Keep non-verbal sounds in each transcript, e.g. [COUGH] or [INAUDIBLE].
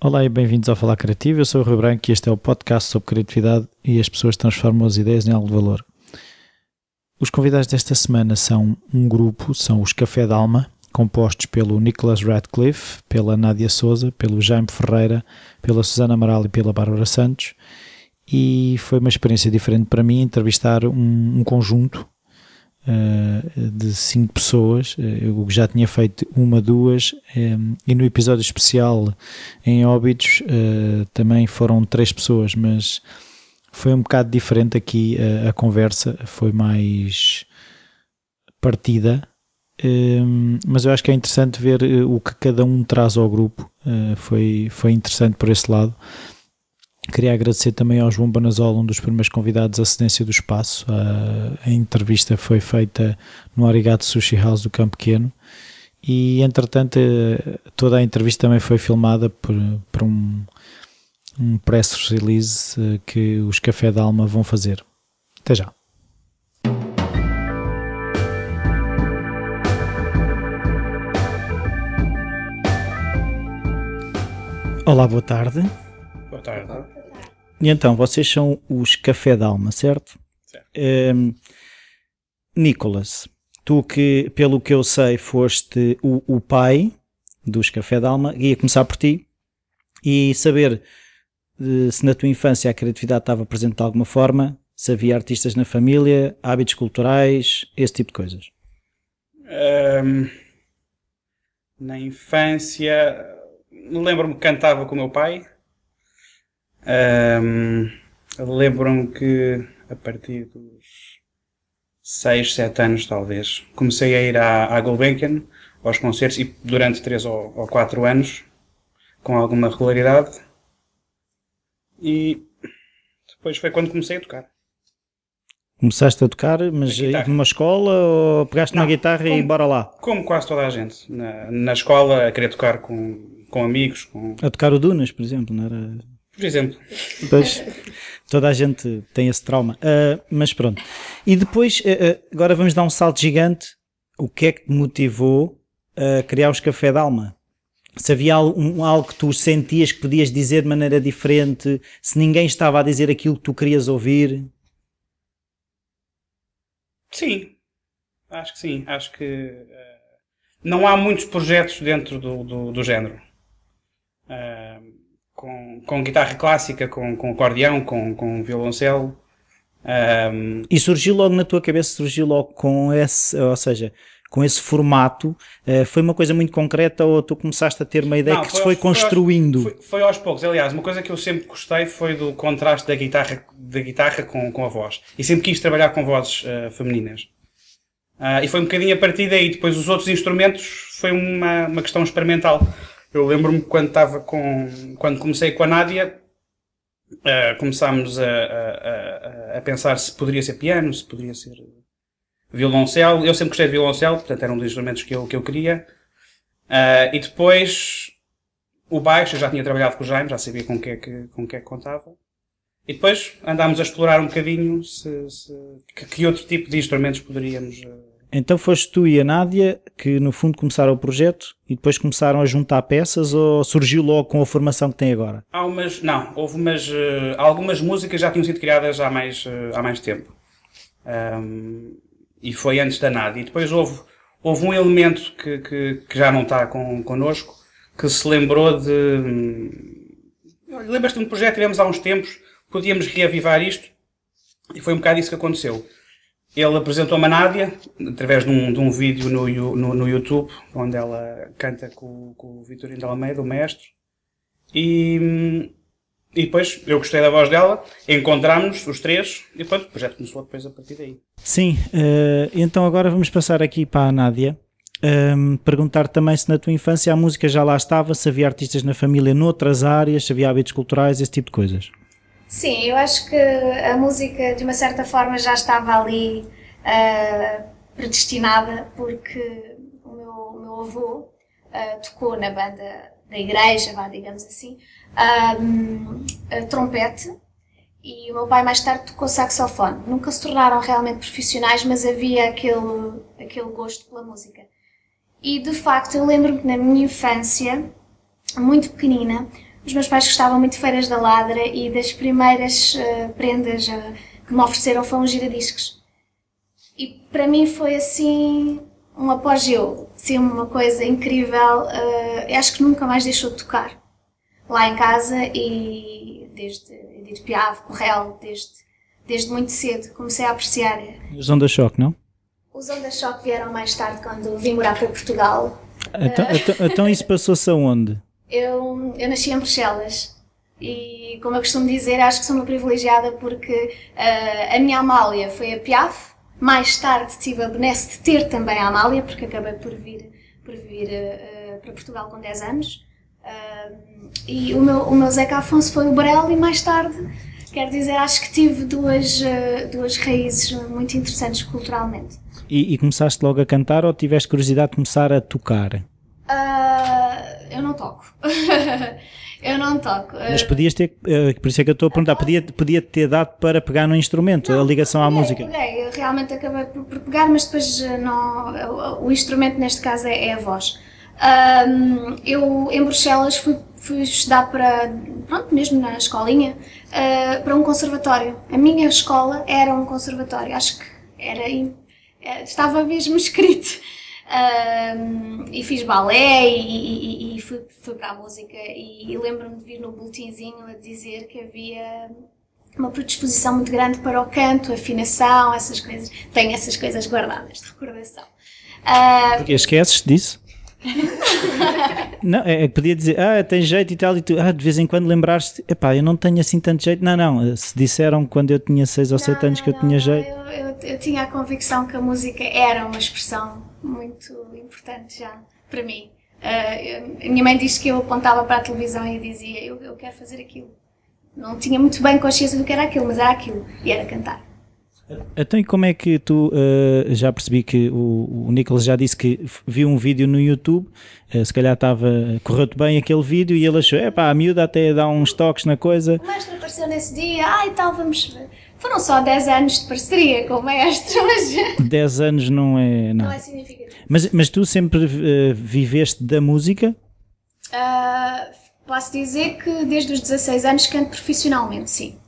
Olá e bem-vindos ao Falar Criativo. Eu sou o Rui Branco e este é o podcast sobre criatividade e as pessoas transformam as ideias em algo de valor. Os convidados desta semana são um grupo, são os Café d'Alma, compostos pelo Nicholas Radcliffe, pela Nádia Souza, pelo Jaime Ferreira, pela Susana Amaral e pela Bárbara Santos. E foi uma experiência diferente para mim entrevistar um, um conjunto uh, de cinco pessoas. Eh, eu já tinha feito uma, duas, um, e no episódio especial em Óbidos uh, também foram três pessoas, mas foi um bocado diferente aqui a, a conversa, foi mais partida. Um, mas eu acho que é interessante ver o que cada um traz ao grupo. Uh, foi, foi interessante por esse lado. Queria agradecer também ao João Bonazola, um dos primeiros convidados à cedência do espaço. A, a entrevista foi feita no Arigato Sushi House do Campo Pequeno e, entretanto, toda a entrevista também foi filmada por, por um, um press release eh, que os Café da Alma vão fazer. Até já. Olá, boa tarde. Boa tarde. E então, vocês são os Café d'Alma, certo? Certo. Um, Nicolas, tu que, pelo que eu sei, foste o, o pai dos Café d'Alma, ia começar por ti e saber uh, se na tua infância a criatividade estava presente de alguma forma, se havia artistas na família, hábitos culturais, esse tipo de coisas. Um, na infância, lembro-me que cantava com o meu pai. Um, Lembro-me que a partir dos 6, 7 anos, talvez, comecei a ir à, à Gulbenkian, aos concertos, e durante 3 ou, ou 4 anos, com alguma regularidade. E depois foi quando comecei a tocar. Começaste a tocar, mas A numa escola ou pegaste Não, uma guitarra e como- bora lá? Como quase toda a gente. Na, na escola, a querer tocar com, com amigos, com, A tocar o Dunas, por exemplo, não era? Por exemplo. Pois, toda a gente tem esse trauma. Ah, mas pronto. E depois, ah, agora vamos dar um salto gigante. O que é que te motivou a criar os Café d'Alma? Se havia al- um- algo que tu sentias que podias dizer de maneira diferente, se ninguém estava a dizer aquilo que tu querias ouvir. Sim, acho que sim. Acho que eh, não há muitos projetos dentro do, do, do género. Com, com guitarra clássica, com, com acordeão, com, com violoncelo. Eh, E surgiu logo na tua cabeça, surgiu logo com esse, ou seja, com esse formato. ah, foi uma coisa muito concreta ou tu começaste a ter uma ideia Não, que foi se foi aos- foi aos- construindo? Foi, foi aos poucos. Aliás, uma coisa que eu sempre gostei foi do contraste da guitarra, da guitarra com, com a voz. E sempre quis trabalhar com vozes eh, femininas. Ah, e foi um bocadinho a partir daí. Depois os outros instrumentos foi uma, uma questão experimental. Eu lembro-me quando estava com. Quando comecei com a Nádia, ah, começámos a, a, a- pensar se poderia ser piano, se poderia ser violoncelo. Eu sempre gostei de violoncelo, portanto era um dos instrumentos que eu, que eu queria. Ah, e depois o baixo, eu já tinha trabalhado com o Jaime, já sabia com o que é que, com que, é que contava. E depois andámos a explorar um bocadinho se, se- que, que outro tipo de instrumentos poderíamos. eh, Então foste tu e a Nádia que no fundo começaram o projeto e depois começaram a juntar peças ou surgiu logo com a formação que tem agora? Há umas. Não, houve umas. eh, algumas músicas já tinham sido criadas há mais, eh, há mais tempo. Ahm, e foi antes da Nádia. E depois houve, houve um elemento que, que, que já não está com, connosco que se lembrou de. hum, Lembras-te de um projeto que tivemos há uns tempos, podíamos reavivar isto e foi um bocado isso que aconteceu. Ele apresentou-me a Nádia através de um, de um vídeo no, no, no YouTube onde ela canta com, com o Vitorino de Almeida, o mestre. E, e depois eu gostei da voz dela, encontramos os três e depois o projeto começou depois a partir daí. Sim, eh, então agora vamos passar aqui para a Nádia. Ehm, perguntar também se na tua infância a música já lá estava, se havia artistas na família noutras áreas, se havia hábitos culturais, esse tipo de coisas. Sim, eu acho que a música de uma certa forma já estava ali ah, predestinada porque o meu, o meu avô ah, tocou na banda da igreja, vá, digamos assim, ah, ah, trompete e o meu pai mais tarde tocou saxofone. Nunca se tornaram realmente profissionais, mas havia aquele, aquele gosto pela música. E de facto, eu lembro-me que na minha infância, muito pequenina, os meus pais gostavam muito de Feiras da Ladra e das primeiras uh, prendas uh, que me ofereceram foi um giradiscos. E para mim foi assim um apogeu, assim, uma coisa incrível. Uh, acho que nunca mais deixou de tocar lá em casa e desde Edith Piaf, Correl, desde, desde muito cedo comecei a apreciar. Os Onda Choque, não? Os Onda Choque vieram mais tarde quando vim morar para Portugal. Então, então, então isso passou-se aonde? Eu, eu nasci em Bruxelas e, como eu costumo dizer, acho que sou uma privilegiada porque uh, a minha Amália foi a Piaf, mais tarde tive a benesse de ter também a Amália, porque acabei por vir, por vir uh, para Portugal com 10 anos. Uh, e o meu, o meu Zeca Afonso foi o Brel e mais tarde, quero dizer, acho que tive duas, duas raízes muito interessantes culturalmente. E, e, começaste logo a cantar ou tiveste curiosidade de começar a tocar? Eu não toco. [LAUGHS] Eu não toco. Mas podias ter, eh, por isso é que eu estou a perguntar, podia, podia ter dado para pegar no instrumento, não, a ligação peguei, à música? Peguei, eu realmente acabei por, por, pegar, mas depois eh, não, o instrumento neste caso é, é a voz. Um, eu em Bruxelas fui, fui estudar para, pronto, mesmo na escolinha, uh, para um conservatório. A minha escola era um conservatório, acho que era, estava mesmo [LAUGHS] escrito. Um, e fiz balé e, e, e fui, fui, para a música e, e lembro-me de vir no boletinzinho a dizer que havia uma predisposição muito grande para o canto, afinação, essas coisas. Tenho essas coisas guardadas de recordação. Uh, Porque esqueces disso? [LAUGHS] não, é, é, podia dizer, ah, tem jeito e tal, e tu, ah, de vez em quando lembraste, epá, eu não tenho assim tanto jeito. Não, não, se disseram quando eu tinha 6 ou 7 anos que eu tinha não, jeito. Eu, eu, eu, tinha a convicção que a música era uma expressão muito importante já para mim. Uh, a minha mãe disse que eu apontava para a televisão e dizia, eu, eu quero fazer aquilo. Não tinha muito bem consciência do que era aquilo, mas era aquilo, e era cantar. Então, e como é que tu uh, já percebi que o, o Nicolas já disse que viu um vídeo no YouTube, uh, se calhar estava, correu-te bem aquele vídeo e ele achou, é pá, a miúda até dá uns toques na coisa. O mestre apareceu nesse dia, ai tal, vamos ver. Foram só 10 anos de parceria com o maestro, [LAUGHS] mas. 10 anos não é. Não, não é significativo. Mas, mas tu sempre uh, viveste da música? posso dizer que desde os 16 anos canto profissionalmente, sim.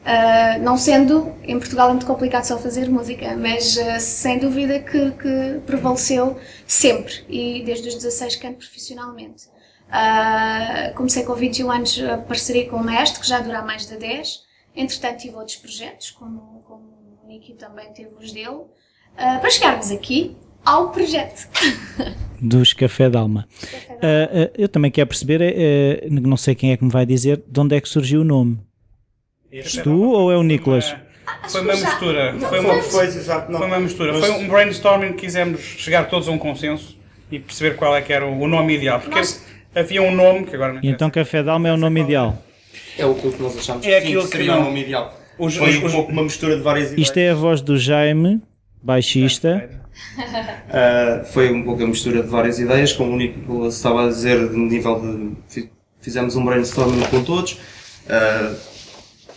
Uh, não sendo, em Portugal é muito complicado só fazer música, mas uh, sem dúvida que, que, prevaleceu sempre e desde os 16 canto profissionalmente. Uh, comecei com 21 anos a parceria com o Mestre, que já dura mais de 10. Entretanto, tive outros projetos, como, como o Niki também teve os dele, para chegarmos aqui ao projeto. [LAUGHS] Dos Café D'Alma. Uh, eu também quero perceber, não sei quem é que me vai dizer, de onde é que surgiu o nome. És tu ou é o Nicolas? Foi uma mistura. Foi uma, foi, foi uma mistura. Foi um brainstorming que quisemos chegar todos a um consenso e perceber qual é que era o nome ideal. Porque havia um nome que agora não Então Café Dalma é o nome ideal. É o que nós achamos é que seria o nome ideal. Os, foi um pouco uma mistura de várias ideias. Isto é a voz do Jaime, baixista. Uh, [LAUGHS] foi um pouco a mistura de várias ideias, como o Nicolas estava a dizer, no nível de. Fizemos um brainstorming com todos. Uh,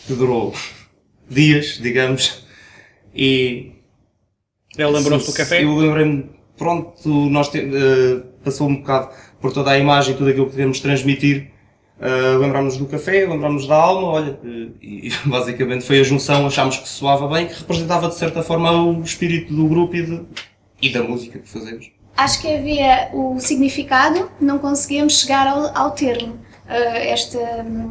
que durou dias, digamos, e... Ele lembrou-se do café? Eu lembrei-me, pronto, nós te, uh, passou um bocado por toda a imagem, tudo aquilo que queremos transmitir, uh, lembrámos do café, lembrámos da alma, olha, uh, e [LAUGHS] basicamente foi a junção, achámos que soava bem, que representava de certa forma o espírito do grupo e, de, e da música que fazemos. Acho que havia o significado, não conseguíamos chegar ao, ao termo uh, esta.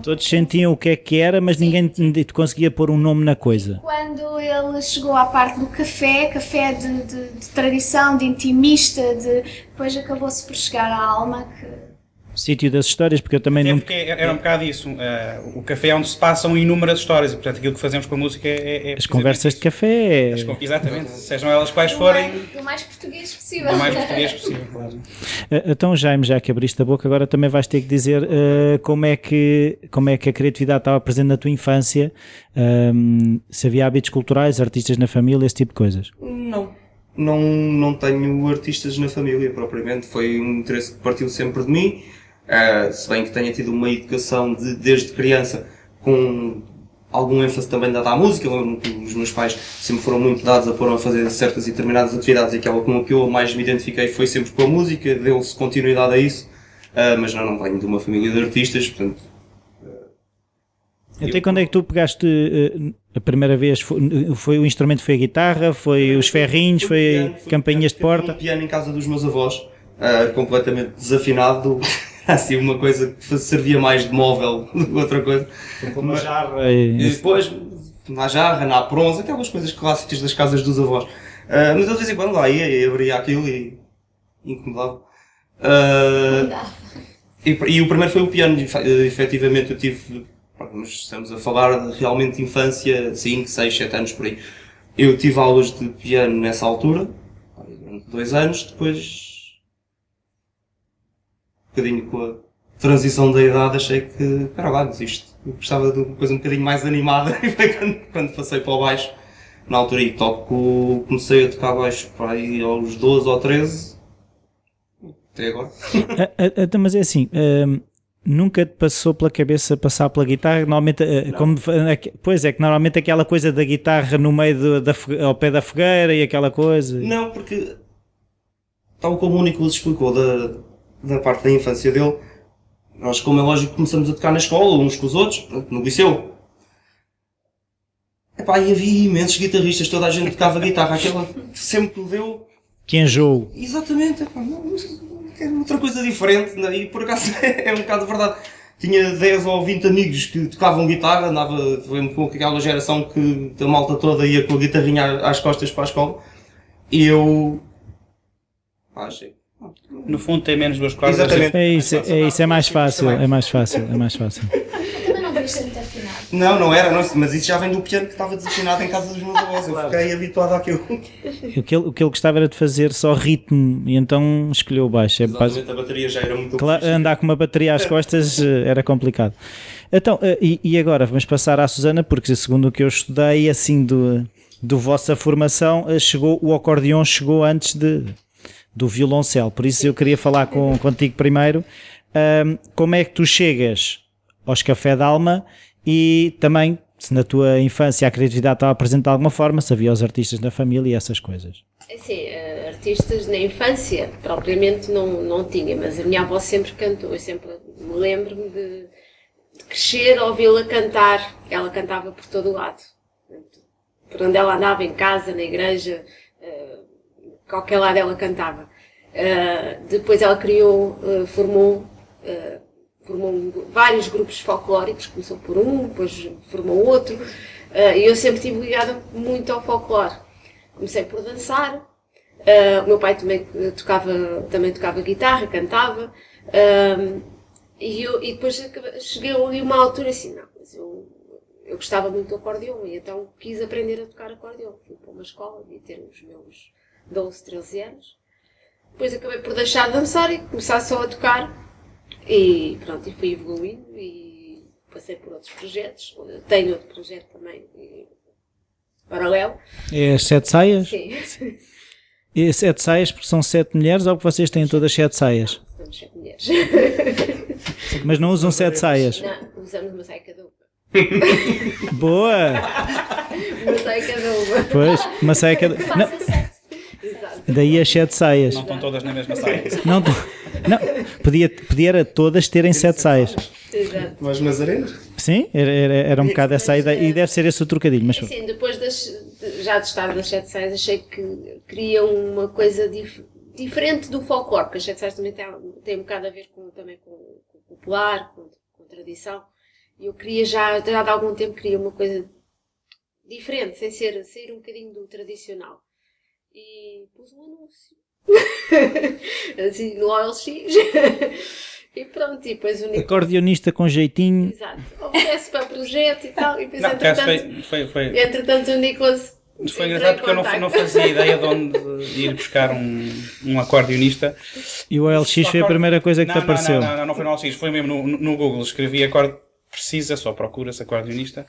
Todos sentiam o que é que era, mas sim, ninguém conseguia pôr um nome na coisa. Quando ele chegou à parte do café, café de, de, de tradição, de intimista, de, depois acabou-se por chegar à alma que sítio das histórias, porque eu também Até não. Porque era um bocado isso. Uh, o café é onde se passam inúmeras histórias e, portanto, aquilo que fazemos com a música é. é As conversas de café. As, exatamente, sejam elas quais forem. O mais português possível. O mais português possível, claro. Uh, então, Jaime, já que abriste a boca, agora também vais ter que dizer uh, como, é que, como é que a criatividade estava presente na tua infância, um, se havia hábitos culturais, artistas na família, esse tipo de coisas. Não. Não, não tenho artistas na família propriamente, foi um interesse que partiu sempre de mim. Uh, se bem que tenha tido uma educação de, desde criança com algum ênfase também dado à música, os meus pais sempre foram muito dados a pôr a fazer certas e determinadas atividades e aquela com a que eu mais me identifiquei foi sempre com a música, deu-se continuidade a isso, uh, mas não, não venho de uma família de artistas, portanto Até quando é que tu pegaste eh, a primeira vez? Foi, foi o instrumento foi a guitarra, foi os ferrinhos, foi piano, foi campainhas de porta? Um piano em casa dos meus avós, ah, completamente desafinado, [LAUGHS] [LAUGHS] assim uma coisa que servia mais de móvel do que outra coisa. Uma jarra e- E depois, na jarra, na bronze, aquelas coisas clássicas das casas dos avós. Ah, mas eu de vez em quando lá ia e abria aquilo e incomodava. Dá. e, e o primeiro foi o piano, efe- efetivamente eu tive, estamos a falar de realmente infância, 5, 6, 7 anos por aí. Eu tive aulas de piano nessa altura, durante dois anos, depois, bocadinho com a transição da idade, achei que, espera lá, desisto. Eu gostava de uma coisa um bocadinho mais animada, [LAUGHS] e foi quando, quando passei para o baixo. Na altura aí toco, comecei a tocar baixo para aí aos 12 ou 13, até agora. Ah, [LAUGHS] ah, então, mas é assim, hum, nunca te passou pela cabeça passar pela guitarra? Normalmente, ah, como, ah, pois é, que normalmente aquela coisa da guitarra no meio do- da, ao pé da fogueira e aquela coisa. Não, porque tal como o Nicolas explicou da, da parte da infância dele, nós, como é lógico, começamos a tocar na escola, uns com os outros, pronto, no liceu. Epá, e havia imensos guitarristas, toda a gente tocava guitarra, aquela que sempre me deu. Que enjoo. Exatamente, epá, não, outra coisa diferente, né? e por acaso [LAUGHS] é um bocado verdade. Tinha 10 ou 20 amigos que tocavam guitarra, andava foi pouco aquela geração que a malta toda ia com a guitarrinha às costas para a escola, e eu. Pá, achei. No fundo tem menos duas cordas. Exatamente. É isso, é isso, é mais fácil, é mais fácil, é mais fácil. Também não viste muito afinado. Não, não era, não, mas isso já vem do piano que estava desafinado em casa dos meus avós. Eu fiquei habituado àquilo. O que, ele, o que ele gostava era de fazer só ritmo e então escolheu o baixo. É a bateria já era muito Claro, andar com uma bateria às costas eh, era complicado. Então, eh, e, e agora vamos passar à Susana, porque segundo o que eu estudei, assim, do, do vossa formação, eh, chegou, o acordeão chegou antes de, do violoncelo. Por isso eu queria falar com, contigo primeiro. ahm, como é que tu chegas aos Café d'Alma e também, se na tua infância a criatividade estava presente de alguma forma, se havia os artistas na família e essas coisas. Assim, eh, artistas na infância, propriamente não, não tinha, mas a minha avó sempre cantou. Eu sempre me lembro-me de, de crescer, ouvi-la cantar. Ela cantava por todo o lado. Por onde ela andava, em casa, na igreja, eh, qualquer lado ela cantava. Eh, depois ela criou, eh, formou, eh, formou um- vários grupos folclóricos, começou por um, depois formou outro, e eu sempre estive ligada muito ao folclore. Comecei por dançar, o meu pai também tocava, também tocava guitarra, cantava, e, eu, e depois cheguei ali a uma altura assim, não, mas eu, eu gostava muito do acordeão, e então quis aprender a tocar acordeão. Fui para uma escola, devia ter os meus 12, 13 anos. Depois acabei por deixar de dançar e começar só a tocar. E pronto, e fui evoluindo e passei por outros projetos. Tenho outro projeto também, paralelo. É as sete saias? Sim. [LAUGHS] E sete saias porque são sete mulheres ou que vocês têm todas sete saias? Somos sete mulheres. [LAUGHS] Mas não usam sete saias. Não, usamos uma saia cada uma. Boa! [LAUGHS] Uma saia cada uma. Pois, uma saia cada. Não, Exato. Daí as sete saias. Não estão todas na mesma saia. Não, não podia, podia era todas terem sete saias. Exato. Mas Nazarenas? Sim, era, era, era um bocado essa a ideia. E deve ser esse o trocadilho. Mas Sim, depois das, de- já de estar nas sete saias, achei que queria uma coisa dif- diferente do folclore, porque as sete saias também têm, têm um bocado a ver com, também com, com o popular, com, com a tradição. E eu queria já, já de algum tempo, queria uma coisa diferente, sem ser, sair um bocadinho do tradicional. E pus um anúncio. [LAUGHS] assim, no OLX. [LAUGHS] e pronto, e depois o Nico acordeonista com jeitinho. Exato. Oferece para projeto e tal. E depois, Não, entretanto, foi, foi, foi, entretanto, o Nicolas. foi engraçado porque eu não, não fazia ideia de onde ir buscar um, um acordeonista. E o OLX foi a primeira coisa que não, te apareceu. Não, não, não, não foi no LX, foi mesmo no, no Google. Escrevi acorde precisa, só procura-se acordeonista.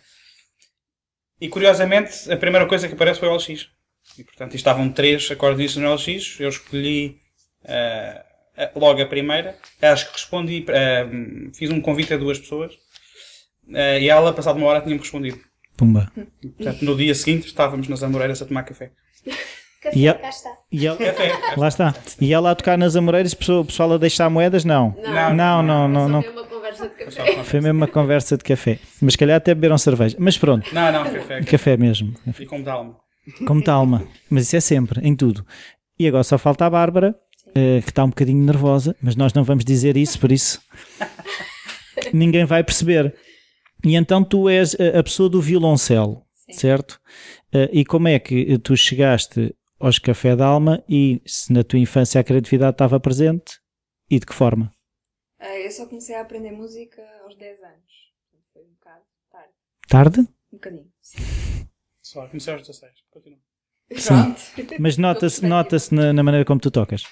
E curiosamente, a primeira coisa que aparece foi o LX. E portanto, estavam três acordeonistas no LX. Eu escolhi ah, logo a primeira. Acho que respondi, ah, fiz um convite a duas pessoas. ah, e ela, passado uma hora, tinha-me respondido. Pumba. Portanto, no dia seguinte estávamos nas Amoreiras a tomar café. [LAUGHS] Café, E a- cá está. E ela, Café. lá está. E ela a tocar nas Amoreiras, o pessoal- a deixar moedas? Não. Não, Não, não, não. Só não. foi café. mesmo uma conversa de café. Mas se calhar até beberam cerveja. Mas pronto, Não, não, café. café mesmo. E alma. Como está alma. Mas isso é sempre, em tudo. E agora só falta a Bárbara, eh, que está um bocadinho nervosa, mas nós não vamos dizer isso, por isso [LAUGHS] ninguém vai perceber. E então tu és a pessoa do violoncelo, certo? Eh, E como é que tu chegaste aos Café da Alma e se na tua infância a criatividade estava presente e de que forma? Ah, eu só comecei a aprender música aos 10 anos. Portanto, Foi um bocado tarde. Tarde? Um bocadinho. Sim. Só comecei aos 16. Continua. Pronto. Mas nota-se nota na, na maneira como tu tocas.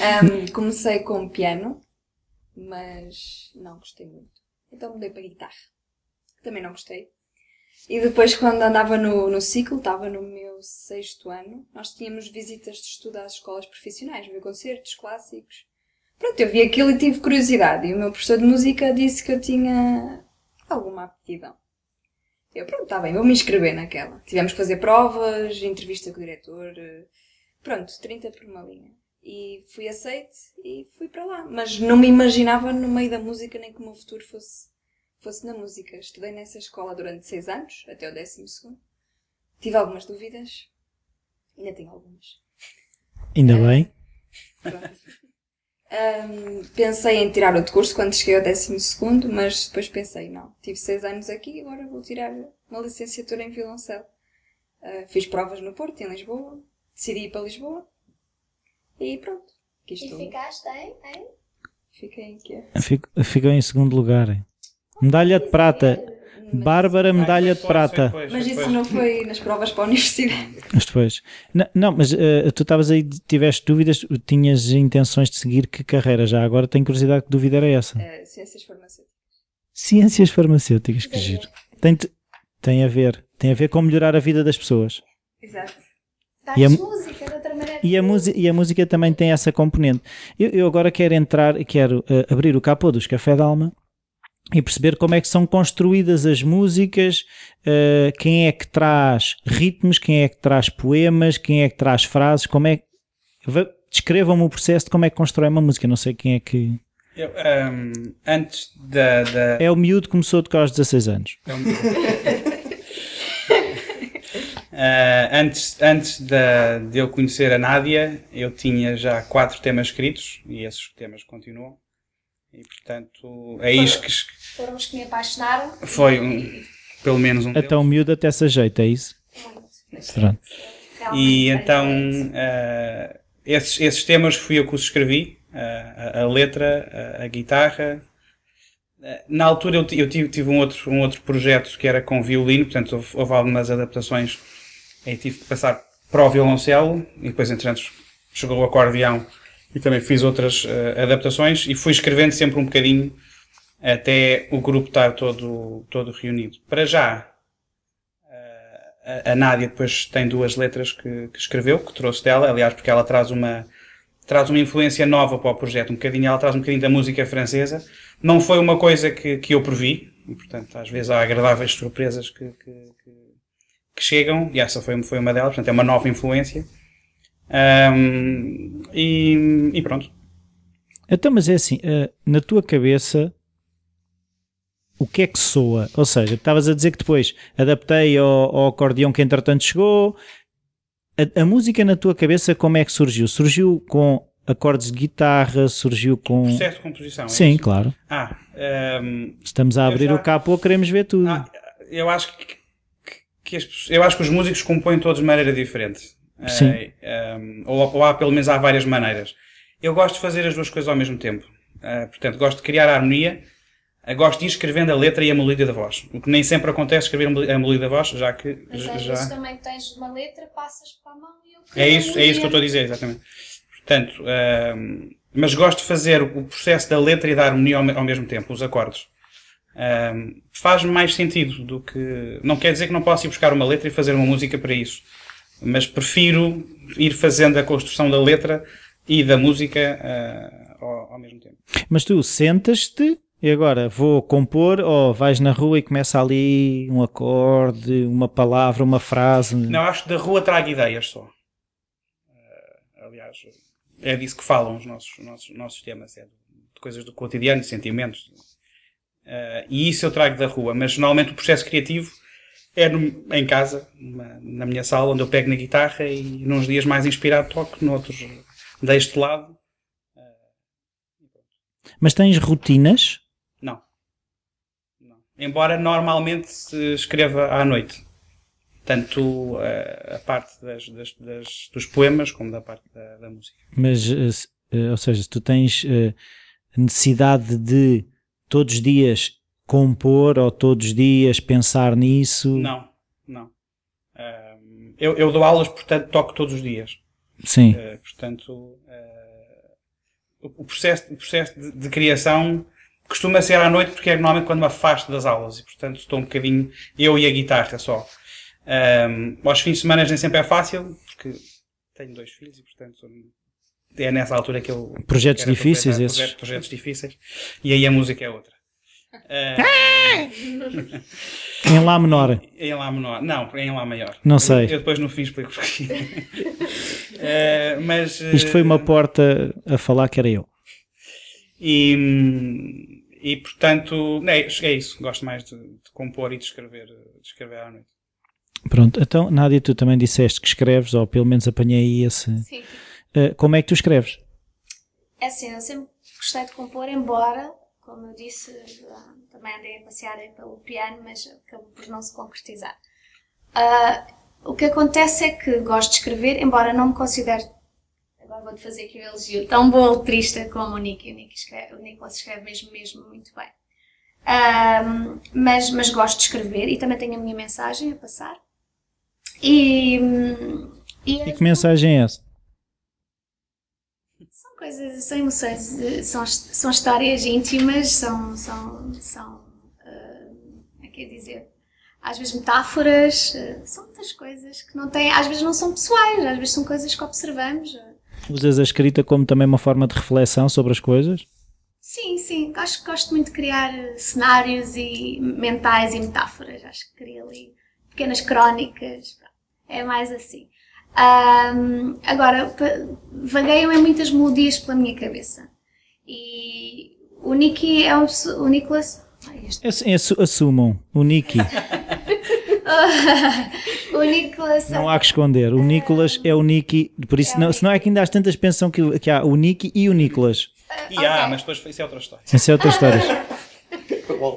Ahm, comecei com piano, mas não gostei muito. Então mudei para guitarra. Também não gostei. E depois, quando andava no, no ciclo, estava no meu sexto ano, nós tínhamos visitas de estudo às escolas profissionais, ver concertos clássicos. Pronto, eu vi aquilo e tive curiosidade. E o meu professor de música disse que eu tinha alguma aptidão. Eu, pronto, está bem, vou me inscrever naquela. Tivemos que fazer provas, entrevista com o diretor. eh, Pronto, 30 por uma linha. E fui aceite e fui para lá. Mas não me imaginava no meio da música nem que o meu futuro fosse, fosse na música. Estudei nessa escola durante seis anos, até o décimo segundo. Tive algumas dúvidas. Ainda tenho algumas. Ainda bem. Pronto. Ahm, pensei em tirar outro curso quando cheguei ao décimo segundo, mas depois pensei, não, tive seis anos aqui, agora vou tirar uma licenciatura em violoncelo. Ah, fiz provas no Porto, em Lisboa, decidi ir para Lisboa e pronto, aqui E estou. ficaste em, em? Fiquei em quê? Fico- Ficou em segundo lugar. Medalha de prata. Bárbara, medalha de prata. Mas isso não foi nas provas para a universidade. Mas depois. Não, não, mas eh, tu estavas aí, tiveste dúvidas, tinhas intenções de seguir que carreira já? Agora tenho curiosidade que dúvida era essa. Ah, ciências farmacêuticas. Ciências farmacêuticas, que giro. Tem, te- tem a ver. Tem a ver com melhorar a vida das pessoas. Exato. E a música de outra maneira. E a, música, e a música também tem essa componente. Eu, eu agora quero entrar, quero eh, abrir o capô dos Café d'Alma e perceber como é que são construídas as músicas, eh, quem é que traz ritmos, quem é que traz poemas, quem é que traz frases, como é Va- Descrevam-me o processo de como é que constrói uma música. Não sei quem é que. Eu, ahm, antes da. da É o miúdo que começou a tocar aos 16 anos. Ah, [LAUGHS] antes antes da, de eu conhecer a Nádia, eu tinha já quatro temas escritos e esses temas continuam. E portanto, é isto que es- Foram os que me apaixonaram. foi um, pelo menos um Até o miúdo até se ajeita, é isso? Muito. Pronto. E então, ah, esses, esses temas fui eu que os escrevi, ah, a, a letra, a, a guitarra. Na altura eu, eu tive, tive um, outro, um outro projeto que era com violino, portanto houve, houve algumas adaptações aí tive que passar para o violoncelo e depois entretanto chegou o acordeão e também fiz outras ah, adaptações e fui escrevendo sempre um bocadinho até o grupo estar todo, todo reunido. Para já, a- a Nádia depois tem duas letras que, que escreveu, que trouxe dela, aliás, porque ela traz uma, traz uma influência nova para o projeto, um bocadinho, ela traz um bocadinho da música francesa. Não foi uma coisa que, que eu previ, e portanto, às vezes há agradáveis surpresas que, que, que- que chegam, e essa foi, foi uma delas, portanto, é uma nova influência. E, e pronto. Então, mas é assim, eh, na tua cabeça, o que é que soa? Ou seja, estavas a dizer que depois adaptei ao, ao acordeão que entretanto chegou. A, a música na tua cabeça, como é que surgiu? Surgiu com acordes de guitarra? Surgiu com. Processo de composição. é Sim, claro. Ah, ahm, Estamos a abrir já- o capô, queremos ver tudo. Ah, eu acho que, que- que as eu acho que os músicos compõem todos de maneira diferente. Sim. Eh, um, ou, ou há pelo menos há várias maneiras. Eu gosto de fazer as duas coisas ao mesmo tempo. Eh, portanto, gosto de criar a harmonia, eh, gosto de ir escrevendo a letra e a melodia da voz. O que nem sempre acontece escrever a melo- a melodia da voz, já que Mas já- às já... vezes também tens uma letra, passas para a mão e eu É isso, é isso que eu estou a dizer, exatamente. Portanto, ahm, mas gosto de fazer o processo da letra e da harmonia ao, ao mesmo tempo, os acordes. Ahm, Faz-me mais sentido do que. Não quer dizer que não possa ir buscar uma letra e fazer uma música para isso, mas prefiro ir fazendo a construção da letra e da música ah, ao, ao mesmo tempo. Mas tu sentas-te e agora vou compor, ou vais na rua e começa ali um acorde, uma palavra, uma frase. Não, acho que da rua trago ideias só. Ah, aliás, é disso que falam os nossos, nossos, nossos temas, é de coisas do cotidiano, de sentimentos. Uh, e isso eu trago da rua, mas normalmente o processo criativo é no, em casa, na minha sala, onde eu pego na guitarra e nos dias mais inspirado toco, noutros deixo de lado. Mas tens rotinas? Não. Não. Embora normalmente se escreva à noite. Tanto a, a parte das, das, das, dos poemas como da parte da, da música. Mas, uh, ou seja, se tu tens necessidade de todos os dias compor ou todos os dias pensar nisso? Não, não. Uh, eu, eu, dou aulas, portanto toco todos os dias. Sim. Uh, portanto, uh, o processo, o processo de, de, criação costuma ser à noite porque é normalmente quando me afasto das aulas e portanto estou um bocadinho eu e a guitarra só. Um, aos fins de semana nem sempre é fácil porque tenho dois filhos e portanto é nessa altura que eu projetos difíceis esses projetos, projetos difíceis e aí a música é outra em Lá menor. Em Lá menor. Não, em Lá maior. Não sei. Eu, eu depois no fim explico porquê. uh, [LAUGHS] mas, uh, Isto foi uma porta a falar que era eu. E, e portanto, é, é isso. Gosto mais de, de, compor e de escrever, de escrever à noite. Pronto, então Nádia, tu também disseste que escreves, ou pelo menos apanhei esse. Sim. Uh, como é que tu escreves? É assim, eu sempre gostei de compor, embora como eu disse, também andei a passear pelo piano, mas acabou por não se concretizar. Uh, o que acontece é que gosto de escrever, embora não me considere, agora vou-te fazer aqui um elogio, tão boa letrista como o Nick. O, Nick escreve, o Nicolas escreve mesmo, mesmo muito bem. Uh, mas, mas gosto de escrever e também tenho a minha mensagem a passar. E, e, e que mensagem é essa? Coisas, são emoções, são, são histórias íntimas, são, são, são uh, é dizer, às vezes metáforas, uh, são muitas coisas que não têm, às vezes não são pessoais, às vezes são coisas que observamos. Usas a escrita como também uma forma de reflexão sobre as coisas? Sim, sim, acho que gosto muito de criar cenários e mentais e metáforas, acho que crio ali pequenas crónicas, é mais assim. Um, agora, vagueiam em muitas melodias pela minha cabeça. E o Nicky é um, o Nicholas. Ai, assumam, o Nicky. [LAUGHS] [LAUGHS] o Nicholas. Não há que esconder, o Nicholas é o Nicky, por isso, é não, senão é que ainda às tantas pensam que, que há o Nicky e o Nicholas. E okay. há, mas depois isso é outra história. Isso é outra história. [LAUGHS]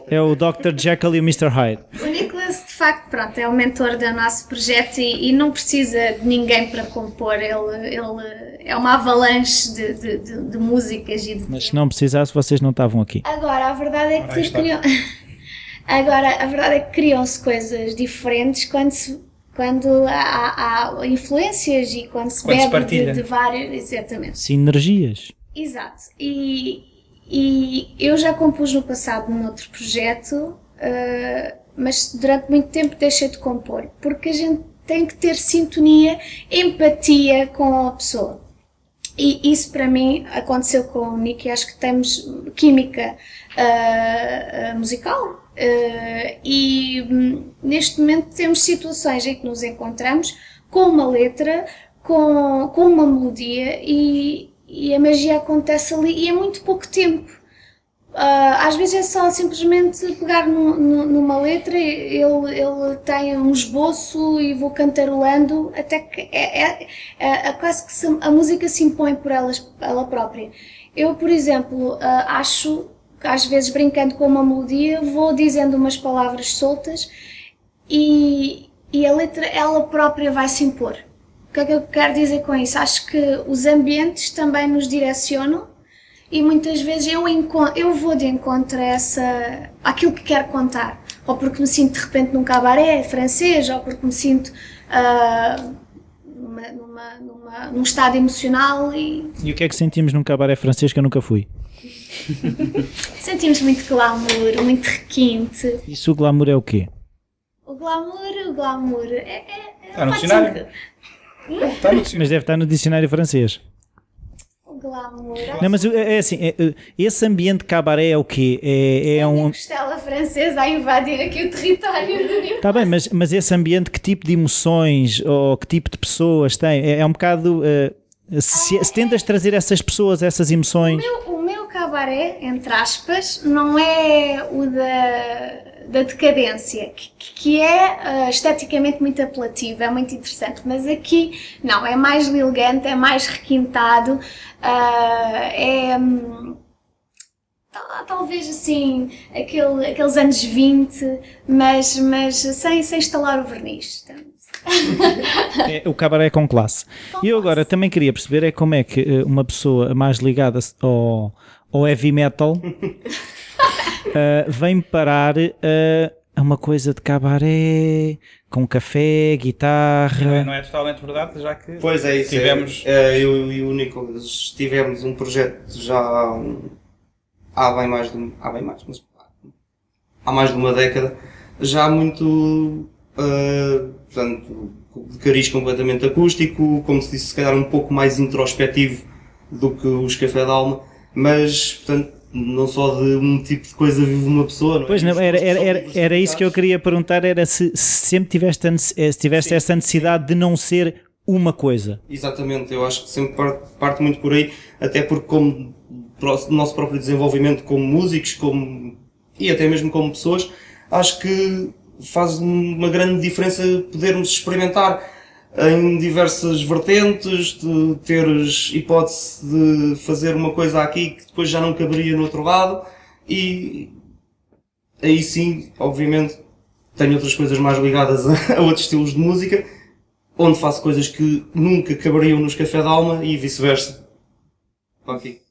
é o Dr. Jekyll e o Mr. Hyde. O Nicholas, de facto, pronto, é o mentor do nosso projeto e, e não precisa de ninguém para compor. Ele, ele é uma avalanche de, de, de, de músicas e de. Mas se não precisasse, vocês não estavam aqui. Agora, a verdade é que criam... [LAUGHS] Agora, a verdade é que criam-se coisas diferentes quando se quando há, há, influências e quando se quando bebe se de, de vários. Exatamente. Sinergias. Exato. E, e eu já compus no passado num outro projeto, uh, mas durante muito tempo deixei de compor, porque a gente tem que ter sintonia, empatia com a pessoa. E isso para mim aconteceu com o Nick, acho que temos química uh, musical. Uh, e um, neste momento temos situações em que nos encontramos com uma letra, com, com uma melodia e, e a magia acontece ali e é muito pouco tempo. Uh, às vezes é só simplesmente pegar numa letra, ele, ele tem um esboço e vou cantarolando até que é, é, é, é quase que se, a música se impõe por ela, ela própria. Eu, por exemplo, uh, acho que às vezes brincando com uma melodia vou dizendo umas palavras soltas e, e a letra ela própria vai se impor. O que é que eu quero dizer com isso? Acho que os ambientes também nos direcionam e muitas vezes eu, eu vou de encontro a essa, aquilo que quero contar. Ou porque me sinto de repente num cabaré francês, ou porque me sinto uh, numa, numa, numa, num estado emocional. E... e o que é que sentimos num cabaré francês que eu nunca fui? [LAUGHS] Sentimos muito glamour, muito requinte. Isso o glamour é o quê? O glamour, o glamour é. é, é Está no dicionário? Mas deve estar no dicionário francês. Glamour. Não, mas é, é assim, é, é, esse ambiente cabaré é o quê? É, é um... costela francesa a invadir aqui o território do Está bem, mas, mas esse ambiente, que tipo de emoções ou que tipo de pessoas tem? É, é um bocado... Uh, se, se, tentas trazer essas pessoas, essas emoções... O meu, o meu cabaré, entre aspas, não é o da, da decadência, que, que é uh, esteticamente muito apelativo, é muito interessante, mas aqui não, é mais elegante, é mais requintado, uh, é. Um, talvez assim, aquele, aqueles anos 20, mas, mas sem, sem instalar o verniz. é, o cabaré com classe. E eu agora também queria perceber é como é que eh, uma pessoa mais ligada ao, ao heavy metal uh, vem parar uh, a uma coisa de cabaré, com café, guitarra. Não é, não é totalmente verdade, já que pois é, isso tivemos. É, eu e o Nicolas tivemos um projeto já há bem mais de, há bem mais, mas há mais de uma década, já muito, uh, portanto, de cariz completamente acústico, como se disse, se calhar um pouco mais introspectivo do que os Café da Alma, mas, portanto, não só de um tipo de coisa vive uma pessoa. Não é? Pois não, era, era, era, era isso que eu queria perguntar, era se, se sempre tiveste, se tiveste sim, essa necessidade sim. de não ser uma coisa. Exatamente, eu acho que sempre parte, parte muito por aí, até porque como nosso próprio desenvolvimento como músicos como, e até mesmo como pessoas, acho que faz uma grande diferença podermos experimentar em diversas vertentes, de teres hipótese de fazer uma coisa aqui que depois já não caberia no outro lado e aí sim, obviamente, tenho outras coisas mais ligadas [LAUGHS] a, a outros estilos de música, onde faço coisas que nunca caberiam nos Café da Alma e vice-versa. Okay.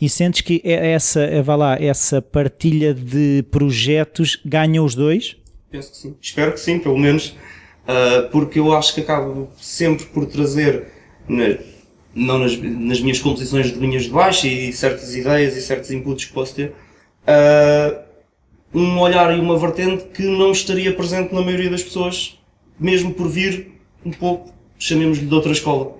E sentes que é essa, é, vá lá, essa partilha de projetos ganha os dois? Penso que sim. Espero que sim, pelo menos. Uh, porque eu acho que acabo sempre por trazer, na, não nas, nas, minhas composições de linhas de baixo e certas ideias e certos inputs que posso ter, uh, um olhar e uma vertente que não estaria presente na maioria das pessoas, mesmo por vir um pouco, chamemos-lhe de outra escola.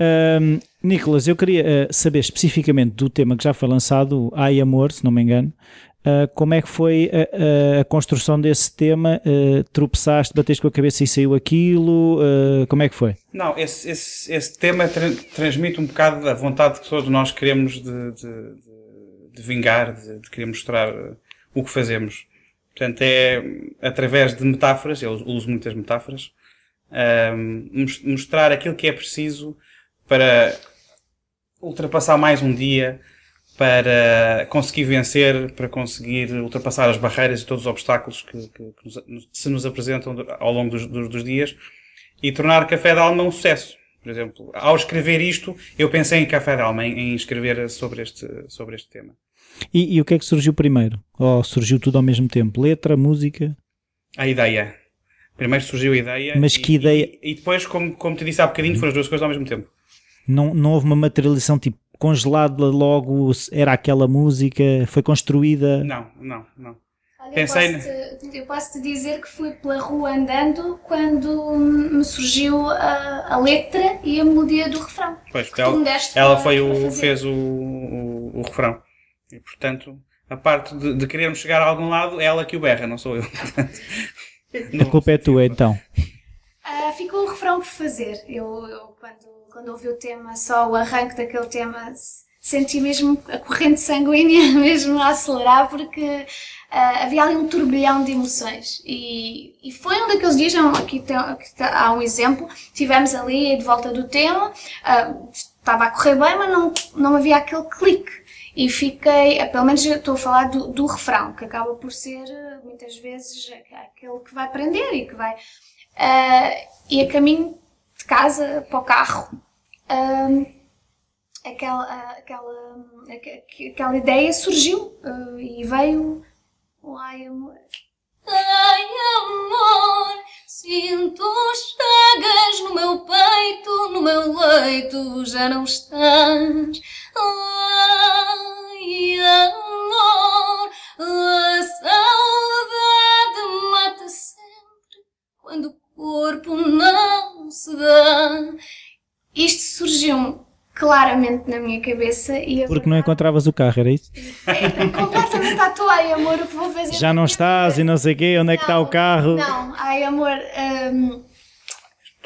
Um, Nicolas, eu queria uh, saber especificamente do tema que já foi lançado, Ai Amor, se não me engano, uh, como é que foi a, a, a construção desse tema? Uh, tropeçaste, bateste com a cabeça e saiu aquilo? como é que foi? Não, esse, esse, esse tema tra transmite um bocado a vontade que todos nós queremos de, de, de, de vingar, de, de, querer mostrar o que fazemos. Portanto, é através de metáforas, eu uso muitas metáforas, mostrar aquilo que é preciso para ultrapassar mais um dia, para conseguir vencer, para conseguir ultrapassar as barreiras e todos os obstáculos que, que, que se nos apresentam ao longo dos, dos, dos, dias e tornar Café da Alma um sucesso. Por exemplo, ao escrever isto, eu pensei em Café da Alma, em, em escrever sobre este, sobre este tema. E, e, o que é que surgiu primeiro? Ou surgiu tudo ao mesmo tempo? Letra, música? A ideia. Primeiro surgiu a ideia. Mas e, que ideia? E, e, depois, como, como te disse há bocadinho, foram as duas coisas ao mesmo tempo. Não, não houve uma materialização tipo congelada logo, era aquela música, foi construída? Não, não, não. Olha, Pensei... eu, posso te, eu posso te dizer que fui pela rua andando quando me surgiu a, a letra e a melodia do refrão. Pois, ela, ela foi o, fez o, o, o, refrão. E portanto, a parte de, de querermos chegar a algum lado, é ela que o berra, não sou eu. [LAUGHS] a culpa é tua então. Uh, ficou o refrão por fazer. Eu, eu quando quando ouvi o tema, só o arranque daquele tema, senti mesmo a corrente sanguínea [LAUGHS] mesmo a acelerar porque uh, havia ali um turbilhão de emoções. E, e foi um daqueles dias, aqui, tem, aqui há um exemplo, estivemos ali de volta do tema, uh, estava a correr bem, mas não, não havia aquele clique. E fiquei, pelo menos estou a falar do, do refrão, que acaba por ser muitas vezes aquele que vai prender e que vai... Uh, e a caminho de casa para o carro um, aquela, aquela, aquela ideia surgiu uh, e veio ai amor. Ai amor, sinto chagas no meu peito, no meu leito já não estás. Ai amor, a saudade mata sempre quando o corpo não se dá. Isto surgiu claramente na minha cabeça e Porque verdade, não encontravas o carro, era isso? É, completamente à toa, ai amor, o que vou fazer? Já não estás e não sei o quê, onde é que está o carro? Não, ai amor, um,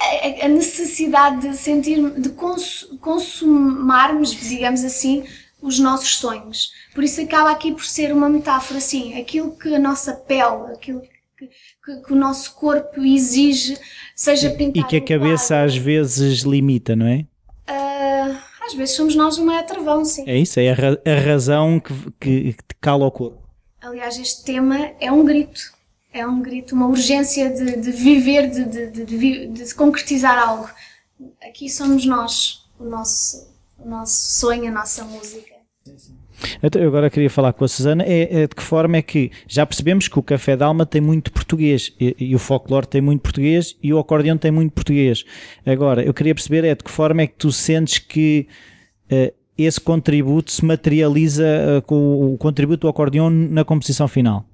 a, a, necessidade de sentir, de cons, consumarmos, digamos assim, os nossos sonhos. Por isso acaba aqui por ser uma metáfora assim, aquilo que a nossa pele, aquilo que, que, que o nosso corpo exige seja pintado. E que a cabeça quadro. às vezes limita, não é? Ah, às vezes somos nós uma é travão, sim. É isso, é a, ra- a razão que, que, que te cala o corpo. Aliás, este tema é um grito. É um grito, uma urgência de, de viver, de, de, de, de concretizar algo. Aqui somos nós, o nosso, o nosso sonho, a nossa música. Então, eu agora queria falar com a Susana, é, é de que forma é que já percebemos que o Café d'Alma tem muito português e, e o folclore tem muito português e o acordeão tem muito português. Agora, eu queria perceber é de que forma é que tu sentes que eh, esse contributo se materializa eh, com o contributo do acordeão na composição final.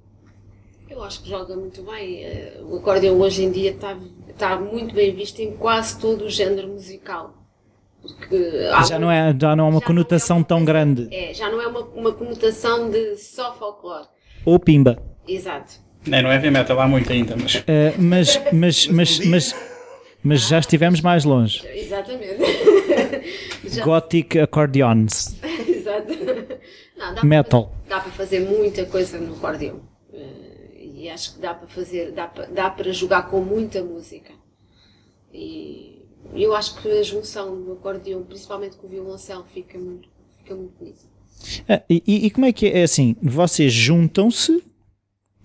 Eu acho que joga muito bem. Eh, O acordeão hoje em dia está, está muito bem visto em quase todo o género musical. Porque há Já não é, já não há uma já não é conotação uma tão grande. É, já não é uma, uma conotação de só folclore. Ou pimba. Exato. Não, não é heavy metal, há muito ainda, mas. Eh, mas, mas, mas, mas, mas já estivemos mais longe. Exatamente. [LAUGHS] Já- Gothic accordions. [LAUGHS] Exato. Não, dá Metal. Para, dá para fazer muita coisa no acordeão. Eh, E acho que dá para fazer, dá para, dá para jogar com muita música. E eu acho que a junção do acordeão, principalmente com o violoncelo, fica muito, fica muito bonita. Ah, e, e como é que é? É assim, vocês juntam-se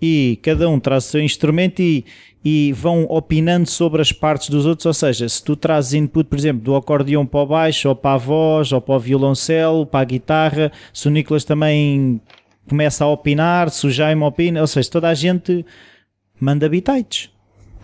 e cada um traz o seu instrumento e, e vão opinando sobre as partes dos outros, ou seja, se tu trazes input, por exemplo, do acordeão para o baixo, ou para a voz, ou para o violoncelo, para a guitarra, se o Nicolas também começa a opinar, se o Jaime opina, ou seja, toda a gente manda bitites.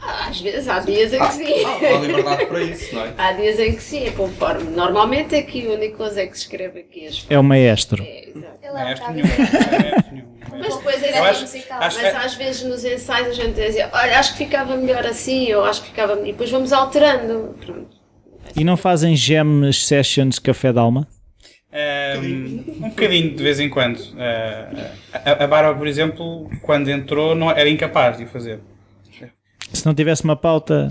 Ah, Às vezes, há dias em que sim. Há liberdade para isso, não é? Há dias em que sim, é conforme. Normalmente é que o Nicolas é que escreve aqui as É o maestro. É, exato. Ele é um Maestro bocado nenhum. Maestro nenhum. Mas depois era acho- musical. acho- Mas às vezes nos ensaios a gente dizia, olha, acho que ficava melhor assim, eu acho que ficava. E depois vamos alterando. Pronto. E não fazem jam sessions café d'alma? Um, um bocadinho de vez em quando. Uh, a, a Bárbara, por exemplo, quando entrou, não, era incapaz de o fazer. Se não tivesse uma pauta,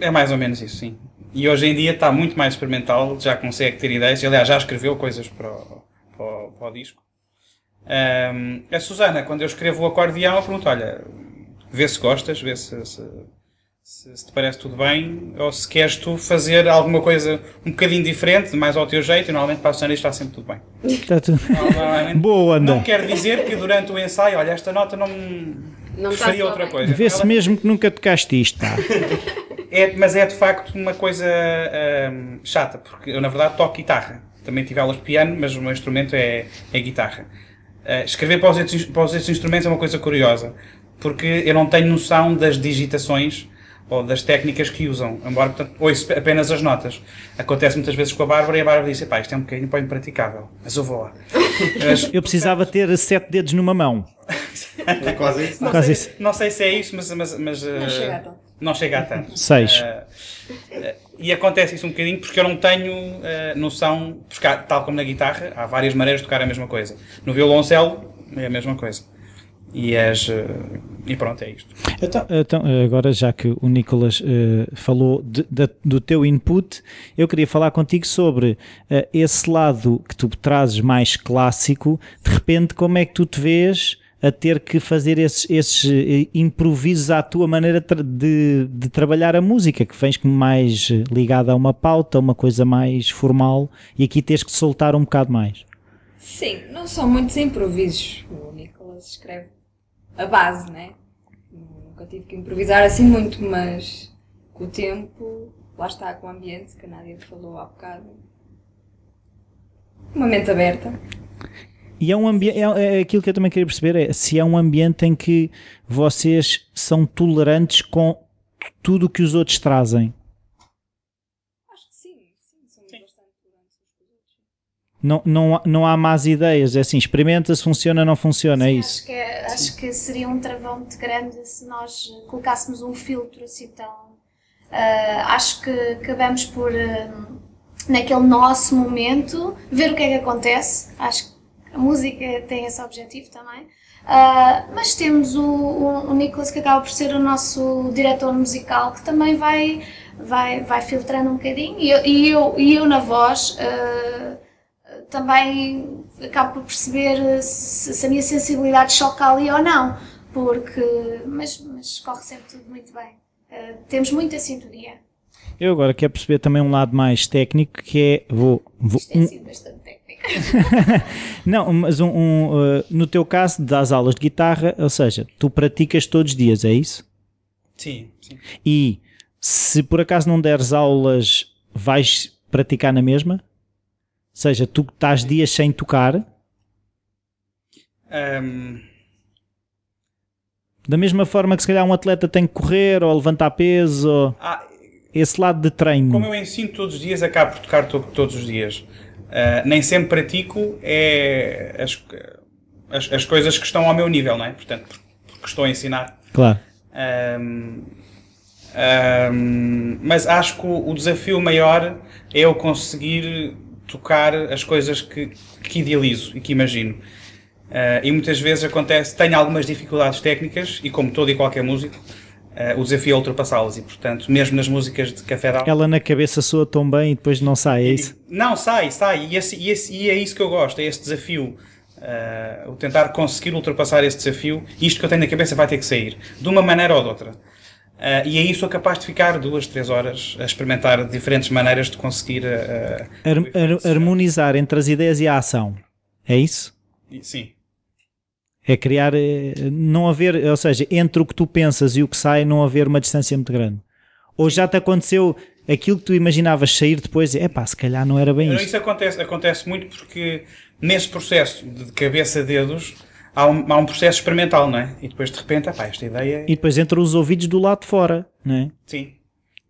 É mais ou menos isso, sim. E hoje em dia está muito mais experimental, já consegue ter ideias. Aliás, já escreveu coisas para o, para o- para o disco. Um, a Susana, quando eu escrevo o acordeão, eu pergunto: olha, vê se gostas, vê se, se, se- se te parece tudo bem, ou se queres tu fazer alguma coisa um bocadinho diferente, mais ao teu jeito, e normalmente para a Susana está sempre tudo bem. está tudo... Boa onda. Não quer dizer que durante o ensaio, olha, esta nota não Não preferia outra bem. coisa. Vê-se Ela- mesmo que nunca tocaste isto, pá. É, mas é de facto uma coisa hum, chata, porque eu na verdade toco guitarra. Também tive aulas de piano, mas o meu instrumento é, é guitarra. Uh, escrever para os, outros, para os outros instrumentos é uma coisa curiosa, porque eu não tenho noção das digitações ou das técnicas que usam, embora portanto, ouço apenas as notas. Acontece muitas vezes com a Bárbara e a Bárbara diz: pá, isto é um bocadinho para impraticável, mas eu vou lá. [LAUGHS] Mas, Eu precisava ter sete dedos numa mão. É quase isso. não, Quase sei, isso. não sei se é isso, mas. mas, mas Não uh, chega a tanto. não chega a tanto. Seis. Eh, eh, e acontece isso um bocadinho porque eu não tenho eh, noção, porque há, tal como na guitarra, há várias maneiras de tocar a mesma coisa. No violoncelo é a mesma coisa. E, as, eh, e pronto, é isto. Então, então, agora já que o Nicolas eh, falou de- da- do teu input, eu queria falar contigo sobre eh, esse lado que tu trazes mais clássico. De repente, como é que tu te vês a ter que fazer esses, esses improvisos à tua maneira de, de trabalhar a música, que vens como mais ligada a uma pauta, uma coisa mais formal, e aqui tens que soltar um bocado mais. Sim, não são muitos improvisos. O Nicolas escreve a base, né? Nunca tive que improvisar assim muito, mas com o tempo, lá está com o ambiente, que a Nádia falou há bocado. Uma mente aberta. E é um ambiente, é, é aquilo que eu também queria perceber é se é um ambiente em que vocês são tolerantes com tudo o que os outros trazem. Acho que sim, sim, somos bastante tolerantes uns com os outros. Não, não, há- não há más ideias, é assim, experimenta se funciona ou não funciona, é Sim, isso. Acho que, é- acho que seria um travão muito grande se nós colocássemos um filtro assim tão. ah, acho que acabamos por, ah, naquele nosso momento, ver o que é que acontece. Acho que a música tem esse objetivo também. Ah, mas temos o, o, o Nicolas que acaba por ser o nosso diretor musical que também vai, vai, vai filtrando um bocadinho e eu, e eu, e eu na voz. Também acabo por perceber se, se a minha sensibilidade choca ali ou não, porque, mas, mas corre sempre tudo muito bem. Uh, temos muita sintonia. Eu agora quero perceber também um lado mais técnico que é. Vou, vou Isto é sido bastante técnico. [LAUGHS] não, mas um, um, uh, no teu caso, das aulas de guitarra, ou seja, tu praticas todos os dias, é isso? Sim, sim. E se por acaso não deres aulas, vais praticar na mesma? Ou seja, tu estás dias sem tocar? Um, Da mesma forma que se calhar um atleta tem que correr ou levantar peso, ou ah, esse lado de treino. como eu ensino todos os dias, acabo por tocar to- todos os dias. Uh, nem sempre pratico é as, as, as coisas que estão ao meu nível, não é? Portanto, porque estou a ensinar. Claro. Um, um, mas acho que o, o desafio maior é eu conseguir tocar as coisas que, que idealizo e que imagino. Uh, e muitas vezes acontece, tenho algumas dificuldades técnicas e como todo e qualquer músico, uh, o desafio é ultrapassá-las e portanto, mesmo nas músicas de Café Dal, Ela na cabeça soa tão bem e depois não sai, é isso? não, sai, sai. E, esse- e esse- e é isso que eu gosto, é esse desafio. Uh, o tentar conseguir ultrapassar esse desafio. Isto que eu tenho na cabeça vai ter que sair. De uma maneira ou de outra. Uh, e aí sou capaz de ficar duas, três horas a experimentar diferentes maneiras de conseguir. uh, efeito. har- harmonizar entre as ideias e a ação. É isso? Sim. É criar, eh, não haver, ou seja, entre o que tu pensas e o que sai, não haver uma distância muito grande. Ou já te aconteceu aquilo que tu imaginavas sair depois, é pá, se calhar não era bem isto. Isso acontece, acontece muito porque nesse processo de cabeça-dedos há um, há um processo experimental, não é? E depois de repente, epá, esta ideia. E depois entre os ouvidos do lado de fora, não é? Sim.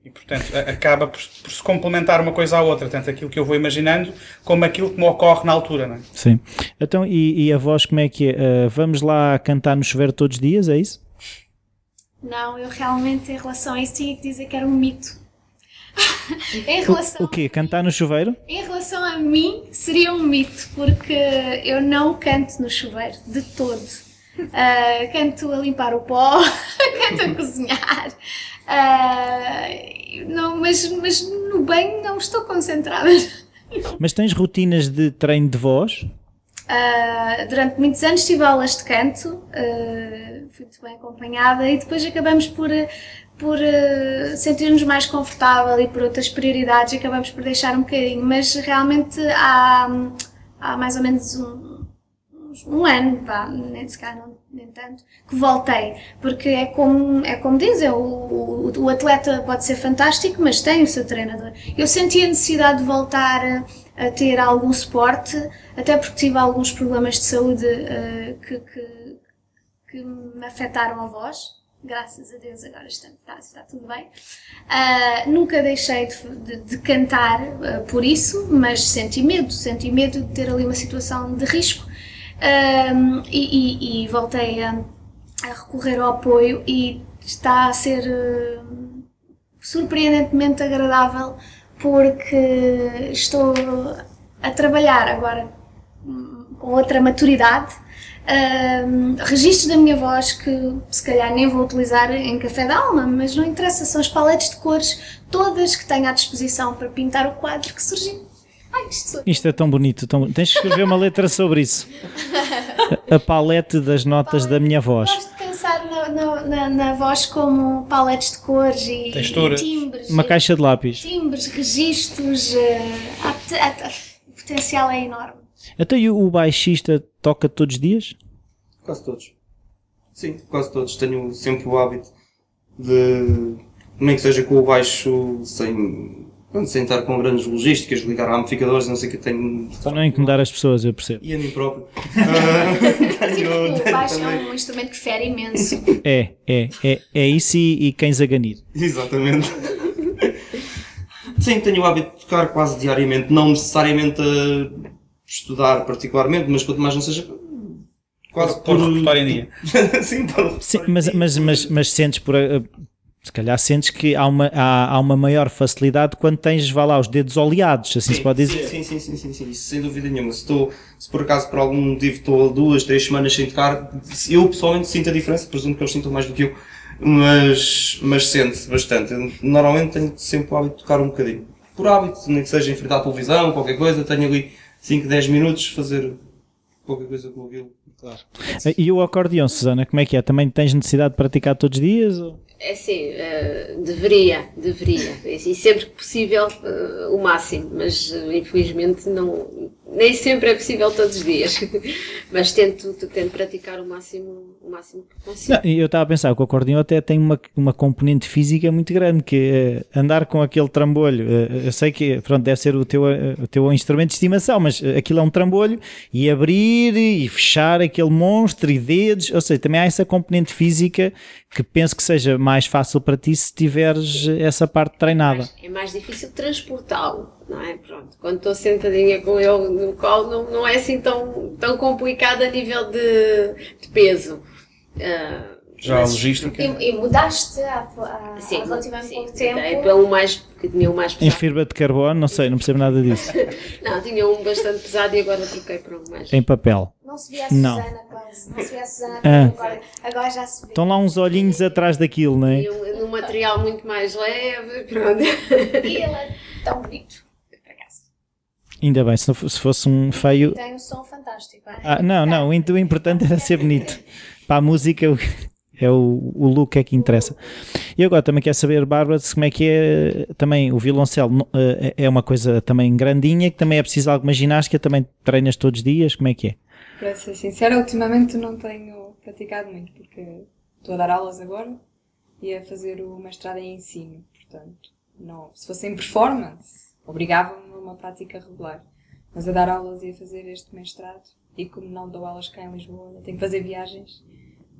E portanto a- acaba por, por se complementar uma coisa à outra, tanto aquilo que eu vou imaginando como aquilo que me ocorre na altura, não é? Sim. Então, e, e a voz como é que é? Ah, vamos lá cantar no chuveiro todos os dias, é isso? Não, eu realmente, em relação a isso, tinha que dizer que era um mito. [LAUGHS] em, relação, O quê? Cantar no chuveiro? em relação a mim, seria um mito, porque eu não canto no chuveiro, de todo. [LAUGHS] Ah, canto a limpar o pó, [LAUGHS] canto a cozinhar. Ah, não, mas, mas no banho não estou concentrada. Mas tens rotinas de treino de voz? Uh, durante muitos anos tive aulas de canto, uh, fui muito bem acompanhada e depois acabamos por, uh, por uh, sentir-nos mais confortável e por outras prioridades acabamos por deixar um bocadinho, mas realmente há, há mais ou menos um, um ano, vá, nem se calhar não, nem tanto, que voltei, porque é como, é como dizem, o, o, o atleta pode ser fantástico, mas tem o seu treinador. Eu senti a necessidade de voltar a, a ter algum suporte, até porque tive alguns problemas de saúde eh, que, que, que me afetaram a voz. Graças a Deus agora está, está, está tudo bem. Ah, nunca deixei de, de- de cantar ah, por isso, mas senti medo, senti medo de ter ali uma situação de risco. Ahm, e, e- e voltei a, a recorrer ao apoio e está a ser eh, surpreendentemente agradável porque estou a trabalhar agora com outra maturidade. Registros da minha voz que se calhar nem vou utilizar em café da alma, mas não interessa, são as paletes de cores todas que tenho à disposição para pintar o quadro que surgiu. Ai, isto Isto é tão bonito, tão... tens que escrever uma letra sobre isso. A, [LAUGHS] a palete das notas da minha voz. Gosto de pensar na, na, na- na voz como paletes de cores e, Texturas. e timbres. Uma caixa de lápis. Timbres, registros, eh, há pot- há- o potencial é enorme. Até o baixista toca todos os dias? Quase todos. Sim, quase todos. Tenho sempre o hábito de, nem que seja com o baixo sem, pronto, sem estar com grandes logísticas, ligar a amplificadores, não sei o que tenho. Para não incomodar as pessoas, eu percebo. E a mim próprio. [LAUGHS] Ah, tenho- o baixo é um instrumento que fere imenso. É, é, é, é isso e, e cães a ganir. Exatamente. Sim, tenho o hábito de tocar quase diariamente, não necessariamente a estudar particularmente, mas quanto mais não seja. Quase Pôr o repertório em dia. [LAUGHS] Sim, pôr o Sim, repertório mas, mas, mas, mas sentes por. a- Se calhar sentes que há uma, há, há uma maior facilidade quando tens, vá lá, os dedos oleados, assim se pode dizer. Sim, sim, sim, sim, sim, isso sem dúvida nenhuma. Se, estou, se por acaso por algum motivo estou duas, três semanas sem tocar, eu pessoalmente sinto a diferença, presumo que eles sintam mais do que eu, mas, mas sente bastante. Eu, normalmente tenho sempre o hábito de tocar um bocadinho. Por hábito, nem que seja em frente à televisão, qualquer coisa, tenho ali 5, 10 minutos fazer pouca coisa com o violão. Claro. E o acordeão, Susana, como é que é? Também tens necessidade de praticar todos os dias? Ou? É assim, uh, deveria, deveria. E sempre que possível, uh, o máximo. Mas uh, infelizmente não, nem sempre é possível todos os dias. [LAUGHS] mas tento, tento praticar o máximo, o máximo que consigo. Não, eu estava a pensar que o acordeão até tem uma, uma componente física muito grande, que é andar com aquele trambolho. Eu sei que pronto, deve ser o teu, o teu instrumento de estimação, mas aquilo é um trambolho e abrir e fechar aquele monstro e dedos. Ou seja, também há essa componente física que penso que seja mais fácil para ti se tiveres essa parte treinada. É mais difícil transportá-lo, não é? Pronto, quando estou sentadinha com ele no colo, não, não é assim tão, tão complicado a nível de, de peso. Uh, já mas, a logística. E, e mudaste há, há, sim, há relativamente sim, pouco tempo. É pelo mais, que tinha um mais pesado. Em fibra de carbono, não sei, não percebo nada disso. [LAUGHS] não, tinha um bastante pesado e agora troquei para um mais. Em papel. Não se via a Susana não. quase. Não se via a Susana ah. agora, agora já se vê. Estão lá uns olhinhos atrás daquilo, não é? E um, num material muito mais leve, pronto. E ele é tão bonito. Ainda bem, se, não, se fosse um feio. Tem um som fantástico. É? Ah, não, não, o importante era ser bonito. [LAUGHS] Para a música, é o, o look é que interessa. E agora também quero saber, Bárbara, como é que é também o violoncelo eh, é uma coisa também grandinha, que também é preciso alguma ginástica, também treinas todos os dias, como é que é? Para ser sincera, ultimamente não tenho praticado muito, porque estou a dar aulas agora e a fazer o mestrado em ensino, portanto, não, se fosse em performance, obrigava-me a uma prática regular. Mas a dar aulas e a fazer este mestrado, e como não dou aulas cá em Lisboa, tenho que fazer viagens,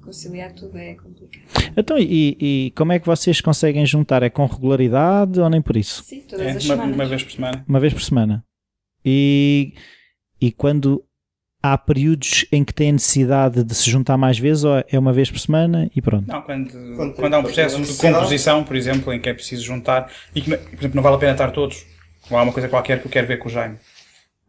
conciliar tudo é complicado. Então, e, e, como é que vocês conseguem juntar? É com regularidade ou nem por isso? Sim, todas é, as uma, semanas. Uma vez por semana. Uma vez por semana. E, e quando há períodos em que têm necessidade de se juntar mais vezes ou é uma vez por semana e pronto? Não, quando, quando, quando há um processo de composição, por exemplo, em que é preciso juntar e que, por exemplo, não vale a pena estar todos, ou há uma coisa qualquer que eu quero ver com o Jaime.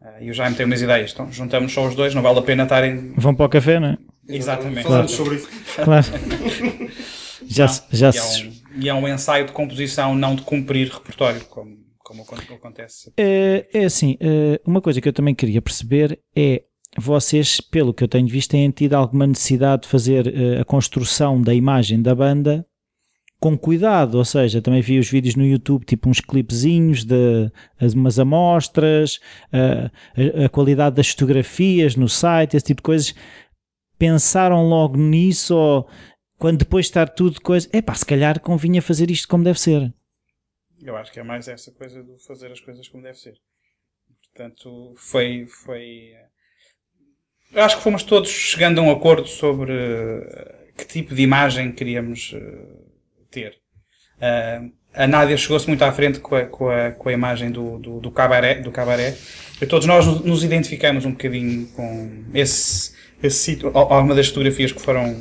Uh, e o Jaime tem umas ideias, então juntamos só os dois, não vale a pena estarem. Vão para o café, não é? Exatamente. Falamos sobre isso. Claro. [LAUGHS] já, não, já e, é um, e é um ensaio de composição, não de cumprir repertório, como, como acontece. É, é assim, eh, uma coisa que eu também queria perceber é vocês, pelo que eu tenho visto, têm tido alguma necessidade de fazer uh, a construção da imagem da banda com cuidado, ou seja, também vi os vídeos no YouTube, tipo uns clipezinhos de umas amostras, uh, a, a, qualidade das fotografias no site, esse tipo de coisas. Pensaram logo nisso ou quando depois de estar tudo coisa, é pá, se calhar convinha fazer isto como deve ser. Eu acho que é mais essa coisa de fazer as coisas como deve ser. Portanto, foi, foi eu acho que fomos todos chegando a um acordo sobre uh, que tipo de imagem queríamos uh, ter. Uh, a Nádia chegou-se muito à frente com a, com a, com a imagem do, do, do, cabaré, do cabaré. E todos nós nos identificamos um bocadinho com esse, esse sítio. Algumas das fotografias que foram,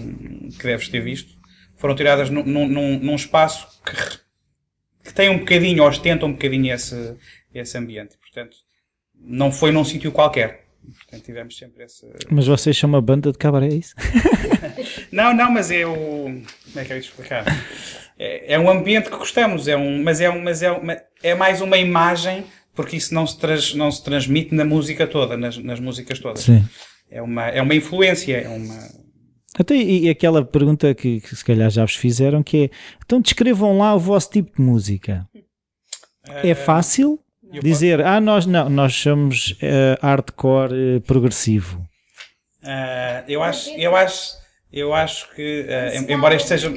que deves ter visto, foram tiradas num, num, num espaço que, que tem um bocadinho, ostenta um bocadinho esse, esse ambiente. Portanto, não foi num sítio qualquer. Portanto, tivemos sempre essa. Mas vocês são uma banda de cabaré, é isso? [LAUGHS] não, não, mas é o. Como é que eu ia explicar? É, é um ambiente que gostamos, é um, mas, é, um, mas é, uma, é mais uma imagem, porque isso não se, trans, não se transmite na música toda, nas, nas músicas todas. Sim. É uma, é uma influência, é uma. Até, e aquela pergunta que, que se calhar já vos fizeram, que é, então descrevam lá o vosso tipo de música. É fácil? Dizer, ah, nós não, nós somos uh, hardcore uh, progressivo. Uh, eu acho, eu acho, eu acho que, embora isto seja.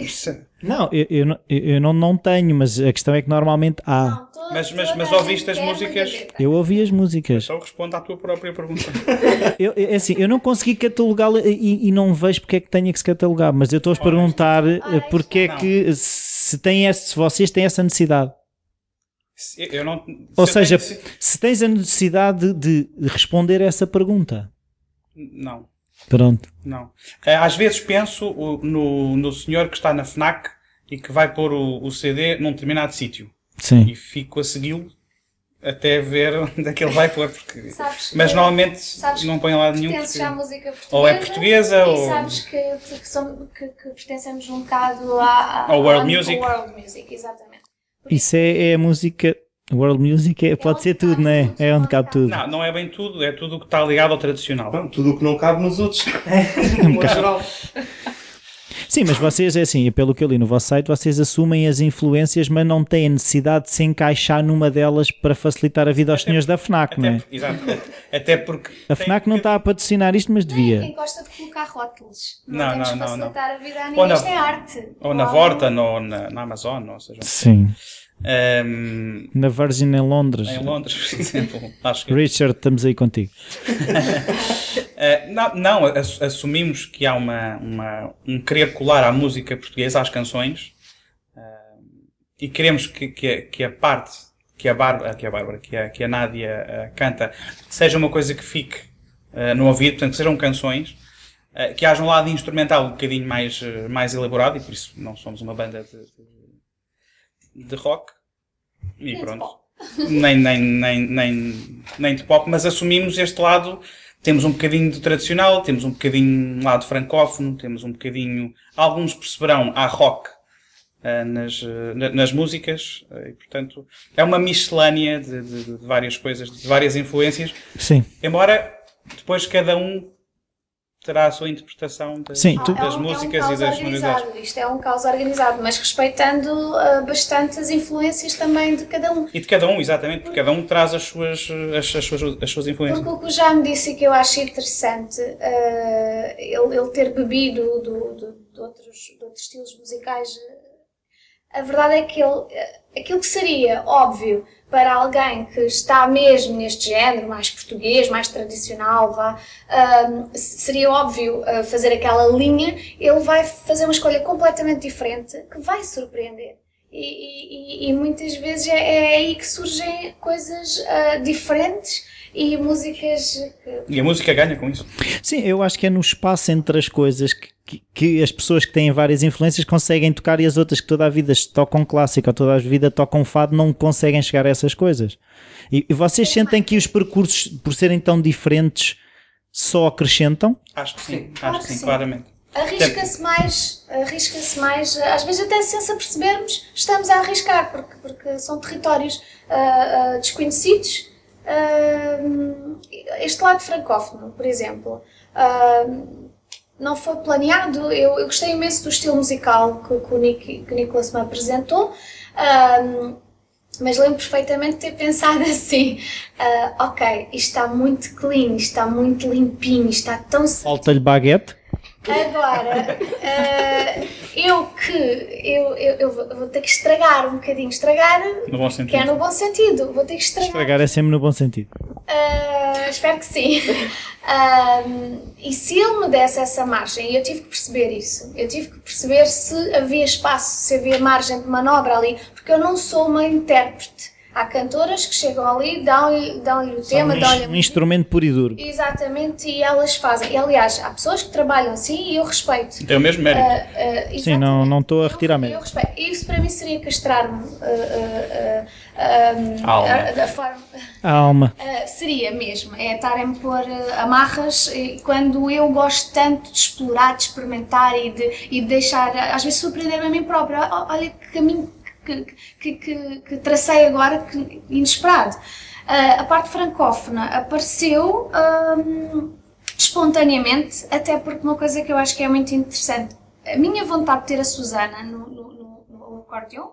Não, eu, eu, eu, não, não tenho, mas a questão é que normalmente há. mas, mas, mas ouviste as músicas? Eu ouvi as músicas. Então responda à tua própria pergunta. [LAUGHS] eu, é assim, eu não consegui catalogá-la e, e, não vejo porque é que tenha que se catalogar, mas eu estou a perguntar porque é que se, tem esse, se vocês têm essa necessidade. Eu não, Ou seja, tenho... se tens a necessidade de responder essa pergunta. Não. Pronto. Não. Eh, às vezes penso no, no senhor que está na FNAC e que vai pôr o, o CD num determinado sítio. Sim. E fico a segui-lo até ver [LAUGHS] onde é que ele vai pôr. Porque... [LAUGHS] Sabes, mas normalmente sabes não põe lá nenhum. Porque... à música portuguesa. Ou é portuguesa e ou. sabes que, que, somos, que, que pertencemos um bocado à. Ao world music. world music, exatamente. Isso é, é, a música World Music é- pode ser tudo, não é? É onde cabe tudo. Não, não é bem tudo, é tudo o que está ligado ao tradicional. Bom, tudo o que não cabe nos outros. [LAUGHS] Um no geral. Sim, mas vocês, é assim, pelo que eu li no vosso site, vocês assumem as influências, mas não têm a necessidade de se encaixar numa delas para facilitar a vida aos senhores da FNAC, não Até, é? por- exato. Até porque. A FNAC não que- está a patrocinar isto, mas Quem devia. gosta de colocar rótulos? Não, não, não, não. facilitar a vida a Ou ninguém. na- Isto é arte. Ou na Ou- Vorta, ou na, na Amazon, ou seja. Sim. Ehm, Na Virgin em Londres. em Londres, por exemplo. Acho que. Richard, estamos aí contigo. [LAUGHS] Eh, não, não, ass- assumimos que há uma, uma- um querer colar à música portuguesa, às canções, eh, e queremos que, que, a- que a parte que a Bárbara, que a, Bárbara, que a, que a Nádia eh, canta seja uma coisa que fique eh, no ouvido, portanto, que sejam canções, que haja um lado instrumental um bocadinho mais, mais elaborado, e por isso não somos uma banda de, de, de rock. E Nem de pronto pop. nem, nem, nem, nem, nem de pop, mas assumimos este lado. Temos um bocadinho de tradicional, temos um bocadinho um lado francófono, temos um bocadinho. Alguns perceberão há rock eh, nas, eh, na- nas músicas, eh, e portanto é uma miscelânea de, de- de várias coisas, de várias influências, Sim, embora depois cada um terá a sua interpretação das, Sim, tu- das É um- músicas é um e das sonoridades. organizado. Isto é um caos organizado, mas respeitando ah, bastante as influências também de cada um. E de cada um, exatamente, porque cada um traz as suas, as, as suas, as suas influências. Porque o que o Jaime disse e que eu acho interessante, ah, ele, ele ter bebido do- do- de, outros, de outros estilos musicais, ah, a verdade é que ele, ah, aquilo que seria óbvio para alguém que está mesmo neste género, mais português, mais tradicional, vá, seria óbvio ah, fazer aquela linha, ele vai fazer uma escolha completamente diferente que vai surpreender. E, e- e- muitas vezes é, é aí que surgem coisas ah, diferentes e músicas que E a música ganha com isso. Sim, eu acho que é no espaço entre as coisas que, que- que as pessoas que têm várias influências conseguem tocar e as outras que toda a vida tocam clássico ou toda a vida tocam fado não conseguem chegar a essas coisas. E, e vocês sentem que os percursos, por serem tão diferentes, só acrescentam? Acho que sim, Sim. acho Claro que sim, sim. claramente. arrisca-se mais, arrisca-se mais, às vezes até sem se apercebermos, estamos a arriscar, porque, porque são territórios ah, ah, desconhecidos. Ah, este lado francófono, por exemplo, não foi planeado. Eu, eu gostei imenso do estilo musical que, que o, Nick, que me apresentou. ah, mas lembro perfeitamente de ter pensado [LAUGHS] assim: ah, ok, isto está muito clean, está muito limpinho, está tão Falta-lhe baguete? Agora, eh, eu que eu, eu, eu vou- ter que estragar um bocadinho, estragar, No bom que sentido. é no bom sentido, vou ter que estragar. Estragar é sempre no bom sentido. Eh, espero que sim. Ahm, e se ele me desse essa margem, e eu tive que perceber isso, eu tive que perceber se havia espaço, se havia margem de manobra ali, porque eu não sou uma intérprete. Há cantoras que chegam ali, dão-lhe dão o tema, um, dão-lhe a um instrumento puro e duro. Exatamente, e elas fazem. E, aliás, há pessoas que trabalham assim e eu respeito. Tem o mesmo mérito. Uh, Sim, não- não estou a retirar mérito. eu respeito. Isso para mim seria castrar-me. uh, uh, uh, um, A alma. a- da forma- A alma. uh, seria mesmo. É estarem a pôr uh, amarras e quando eu gosto tanto de explorar, de experimentar e de, e de deixar, às vezes, surpreender-me a mim própria. Olha que caminho que, que, que, que tracei agora, que inesperado. Uh, a parte francófona apareceu. um, espontaneamente, até porque uma coisa que eu acho que é muito interessante, a minha vontade de ter a Susana no, no, no, no acordeão,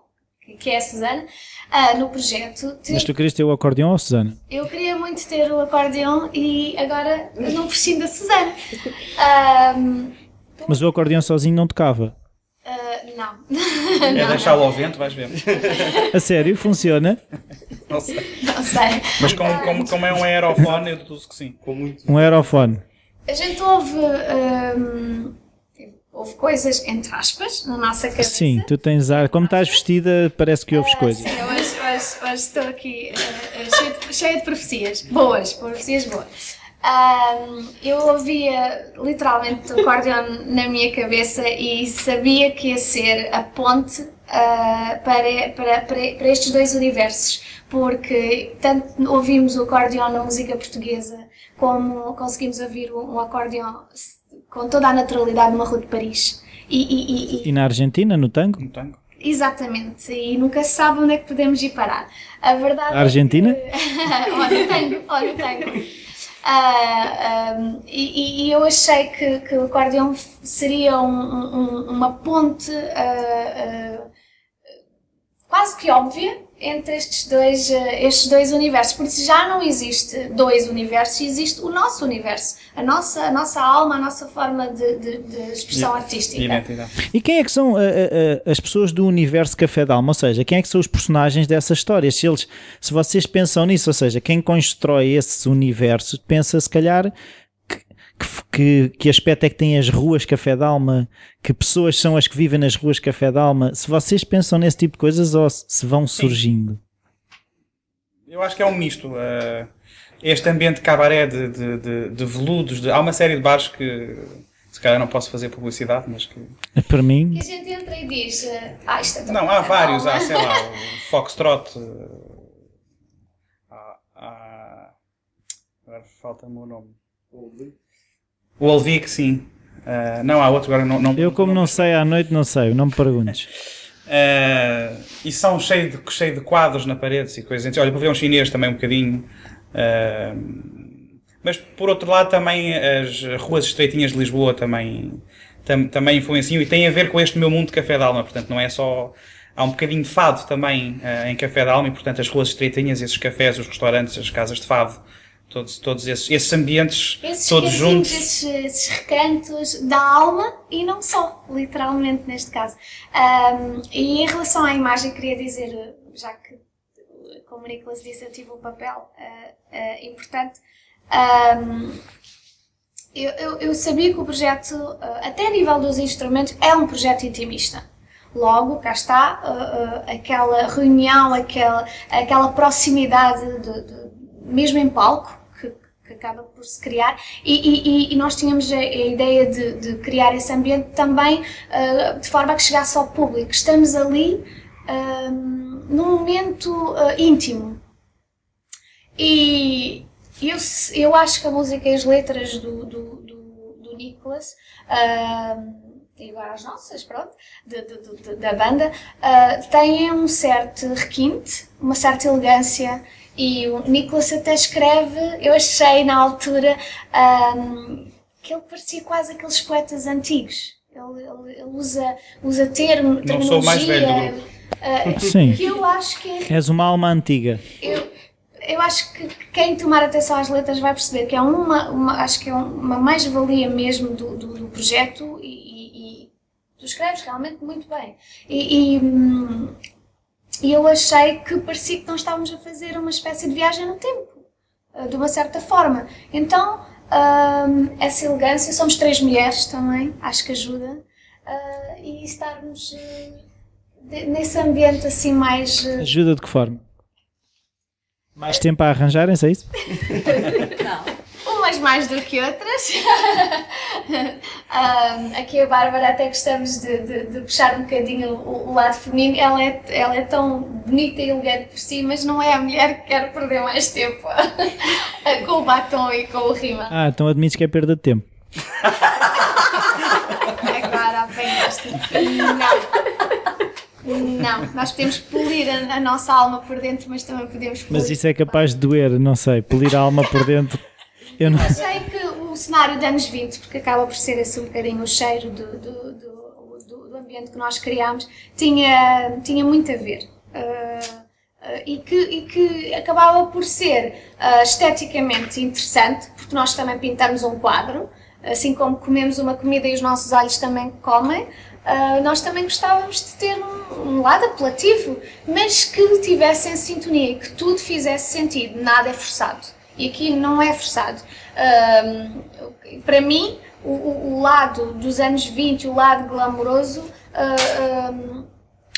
que- é a Susana, ah, no projeto, Mas tu querias ter o acordeão ou Susana? eu queria muito ter o acordeão e agora não prescindo da Susana. [LAUGHS] Ahm, Mas o acordeão sozinho não tocava. Ah, não. É deixá-lo ao vento, vais ver. A sério, funciona? Não sei. não sei. Mas como, como, como é um aerofone, eu deduzo que sim. Com muito. Um aerofone. A gente ouve, ahm, houve coisas, entre aspas, na nossa cabeça. Sim, tu tens ar. Como estás vestida, parece que ouves coisas. Sim, hoje, hoje- hoje estou aqui eh, cheia, de, cheia de profecias. Boas, profecias boas. Ahm, eu ouvia literalmente o acordeon [LAUGHS] na minha cabeça e sabia que ia ser a ponte ah, para, para, para, para estes dois universos, porque tanto ouvimos o acordeon na música portuguesa, como conseguimos ouvir um, um acordeon com toda a naturalidade numa rua de Paris. E, e- e- e- E na Argentina, no tango? No tango. Exatamente, e nunca se sabe onde é que podemos ir parar. A verdade A Argentina? É que... olha, tenho, olha, tenho. Um, e, e, eu achei que, que o acordeão seria um, um, uma ponte uh, uh, quase que óbvia entre estes dois, uh, estes dois universos, porque já não existe dois universos, existe o nosso universo, a nossa, a nossa alma, a nossa forma de, de, de expressão artística. Identidade. E quem é que são uh, uh, as pessoas do universo Café da Alma? Ou seja, quem é que são os personagens dessas histórias? Se, eles, se vocês pensam nisso, ou seja, quem constrói esse universo, pensa se calhar que, que aspecto é que tem as ruas Café d'Alma, que pessoas são as que vivem nas ruas Café d'Alma, se vocês pensam nesse tipo de coisas ou se vão surgindo? Eu acho que é um misto. Uh, este ambiente cabaré de, de, de, de veludos, de, há uma série de bares que se calhar não posso fazer publicidade, mas que. Para mim. Que a gente entra e diz. Ah, isto é tão Não, há vários, há, sei lá, o [LAUGHS] Foxtrot. Há. há agora falta-me o nome. O Olvic, sim. Uh, não, há outro agora não. não Eu, como não sei à noite, não sei, não me perguntes. Uh, [LAUGHS] e são cheios de, cheio de quadros na parede e coisas. Olha, o pavilhão chinês também um bocadinho. Uh, mas por outro lado, também as ruas estreitinhas de Lisboa também, tam, também influenciam e têm a ver com este meu mundo de café de alma. Portanto, não é só. Há um bocadinho de fado também uh, em café de alma e, portanto, as ruas estreitinhas, esses cafés, os restaurantes, as casas de fado todos, todos esses, esses ambientes esses todos juntos. Esses, esses recantos da alma e não só, literalmente neste caso. Um, e em relação à imagem, queria dizer, já que, como o Nicolas disse, eu tive um papel uh, uh, importante. Um, eu, eu, eu, sabia que o projeto, uh, até a nível dos instrumentos, é um projeto intimista. Logo, cá está aquela reunião, aquela, aquela proximidade de, de mesmo em palco, que, acaba por se criar, e, e, e nós tínhamos a, a ideia de, de, criar esse ambiente também uh, de forma a que chegasse ao público. Estamos ali uh, num momento uh, íntimo. E eu, eu acho que a música e as letras do, do, do, do Nicholas agora as nossas, pronto, de, de, de, da banda, uh, têm um certo requinte, uma certa elegância e o Nicholas até escreve, eu achei na altura um, que ele parecia quase aqueles poetas antigos. Ele, ele, ele usa, usa termo, Não sou o mais velho do grupo. Uh, Sim. Que eu acho que é, És uma alma antiga. Eu, eu acho que quem tomar atenção às letras vai perceber que é uma, uma acho que é uma mais-valia mesmo do, do, do projeto e, e, e, tu escreves realmente muito bem. E, e hum, e eu achei que parecia que nós estávamos a fazer uma espécie de viagem no tempo, eh, de uma certa forma. Então, um, essa elegância, somos três mulheres também, acho que ajuda, uh, e estarmos uh, de, nesse ambiente assim mais. Uh... Ajuda de que forma? Mais tempo a arranjarem-se, é isso? [LAUGHS] Umas mais do que outras. [LAUGHS] um, aqui a Bárbara até gostamos de, de, de puxar um bocadinho o, o, lado feminino. Ela é, ela é tão bonita e elegante por si, mas não é a mulher que quer perder mais tempo [LAUGHS] com o batom e com o rima. Ah, então admites que é perda de tempo. [LAUGHS] Agora apanhaste. Não. Não, nós podemos polir a, a, nossa alma por dentro, mas também podemos polir. Mas isso é capaz de doer, não sei, polir a alma por dentro. Eu não... Achei que o cenário de anos 20, porque acaba por ser esse um bocadinho o cheiro do, do, do, do ambiente que nós criámos, tinha, tinha muito a ver. Uh, e, que, e, que, acabava por ser uh, esteticamente interessante, porque nós também pintamos um quadro, assim como comemos uma comida e os nossos olhos também comem, nós também gostávamos de ter um, um, lado apelativo, mas que tivesse em sintonia, que tudo fizesse sentido, nada é forçado e aqui não é forçado. Um, para mim, o, o, lado dos anos 20, o lado glamouroso, uh, um,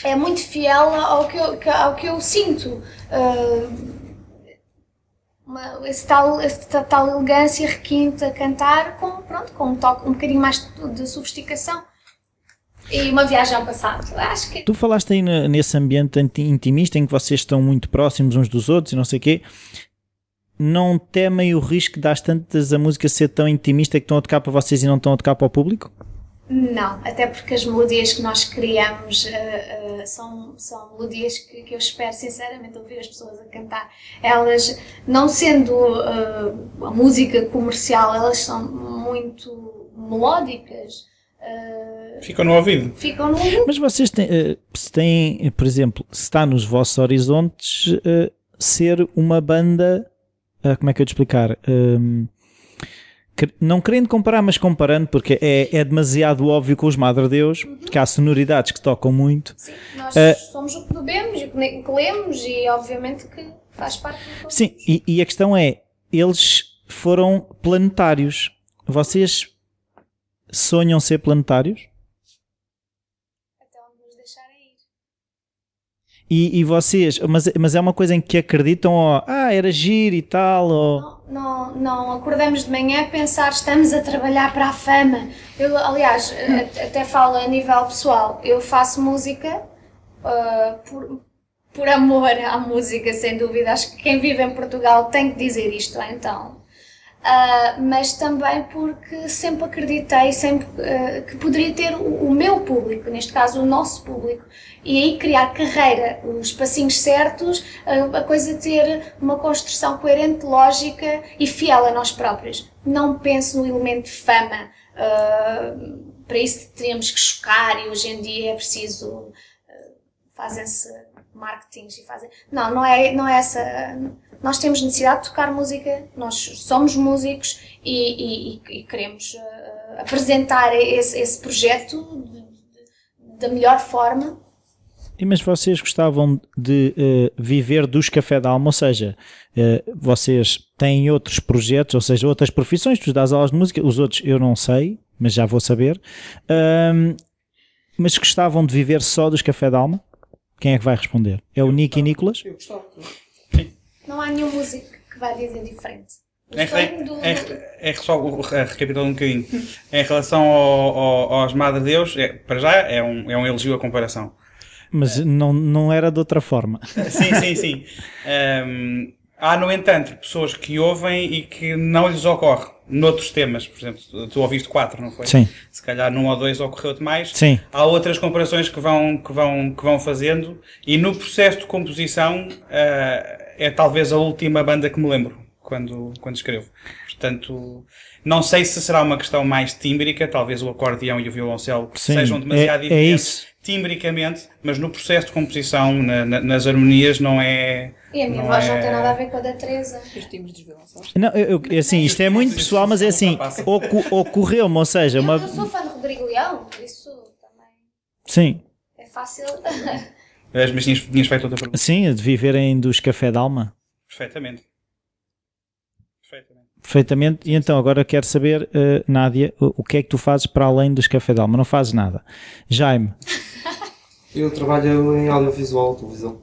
é muito fiel ao que eu, ao que eu sinto. Uh, uma, esse tal, essa tal elegância requinte a cantar com, pronto, com um toque um bocadinho mais de sofisticação e uma viagem ao passado. Acho que... Tu falaste aí nesse ambiente intimista em que vocês estão muito próximos uns dos outros e não sei o quê não temem o risco de às tantas a música ser tão intimista que estão a tocar para vocês e não estão a tocar para o público? Não, até porque as melodias que nós criamos uh, uh, são, são melodias que, que, eu espero sinceramente ouvir as pessoas a cantar. Elas, não sendo uh, a música comercial, elas são muito melódicas. ficam no ouvido. Ficam no ouvido. Mas vocês têm, se têm, por exemplo, se está nos vossos horizontes ser uma banda, como é que eu te explicar? Um, não querendo comparar, mas comparando, porque é, é demasiado óbvio com os Madre Deus, uhum. porque há sonoridades que tocam muito. Sim, nós uh, somos o que bebemos e o que lemos, e obviamente que faz parte do Sim, e, e a questão é: eles foram planetários. Vocês sonham ser planetários? E, e vocês, mas, mas é uma coisa em que acreditam, ah, era giro e tal, ou... Não, não, não, acordamos de manhã a pensar, estamos a trabalhar para a fama. Eu, aliás, até falo a nível pessoal, eu faço música uh, por, por amor à música, sem dúvida. Acho que quem vive em Portugal tem que dizer isto, então. Uh, mas também porque sempre acreditei sempre, uh, que poderia ter o, o, meu público, neste caso o nosso público, e aí criar carreira, os passinhos certos, uh, a coisa ter uma construção coerente, lógica e fiel a nós próprios. Não penso no elemento fama, para isso teríamos que chocar e hoje em dia é preciso, fazem-se marketings e. Não, não é, não é essa nós temos necessidade de tocar música, nós somos músicos e, e, e queremos uh, apresentar esse, esse projeto de, de, da melhor forma. E mas vocês gostavam de uh, viver dos café da alma, ou seja, uh, vocês têm outros projetos, ou seja, outras profissões, tu dás aulas de música, os outros eu não sei, mas já vou saber. mas gostavam de viver só dos café da alma? Quem é que vai responder? É o Nick e Nicolas? Eu gostava. Não há nenhum músico que vá dizer diferente. É, do... é, é, só recapitulando um bocadinho. em relação ao, ao, aos Madre Deus, é, para já é um, é um elogio a comparação. Mas não, não era de outra forma. [LAUGHS] Sim, sim, sim. Um, há, no entanto, pessoas que ouvem e que não lhes ocorre noutros temas. Por exemplo, tu ouviste quatro, não foi? Sim. Se calhar num ou dois ocorreu-te mais. Sim. Há outras comparações que vão, que vão, que vão fazendo e no processo de composição. Uh, é talvez a última banda que me lembro quando, quando escrevo. Portanto, não sei se será uma questão mais tímbrica, talvez o acordeão e o violoncelo Sim, sejam demasiado é, é diferentes é timbricamente, mas no processo de composição, na, na, nas harmonias, não é. E a minha voz é... não tem nada a ver com a da Teresa. Os timbres dos violoncelos. Não, eu, eu, assim, isto é muito pessoal, mas é assim, ocorreu-me, ou seja, uma. Eu sou fã de Rodrigo Leão, por isso também. Sim. É fácil. [LAUGHS] Mas tinhas, tinhas feito outra pergunta. Sim, de viverem dos café d'alma. Perfeitamente. Perfeitamente. Perfeitamente. E então agora quero saber, uh, Nádia, o, o, que é que tu fazes para além dos café d'alma? Não fazes nada. Jaime. [LAUGHS] Eu trabalho em audiovisual, televisão.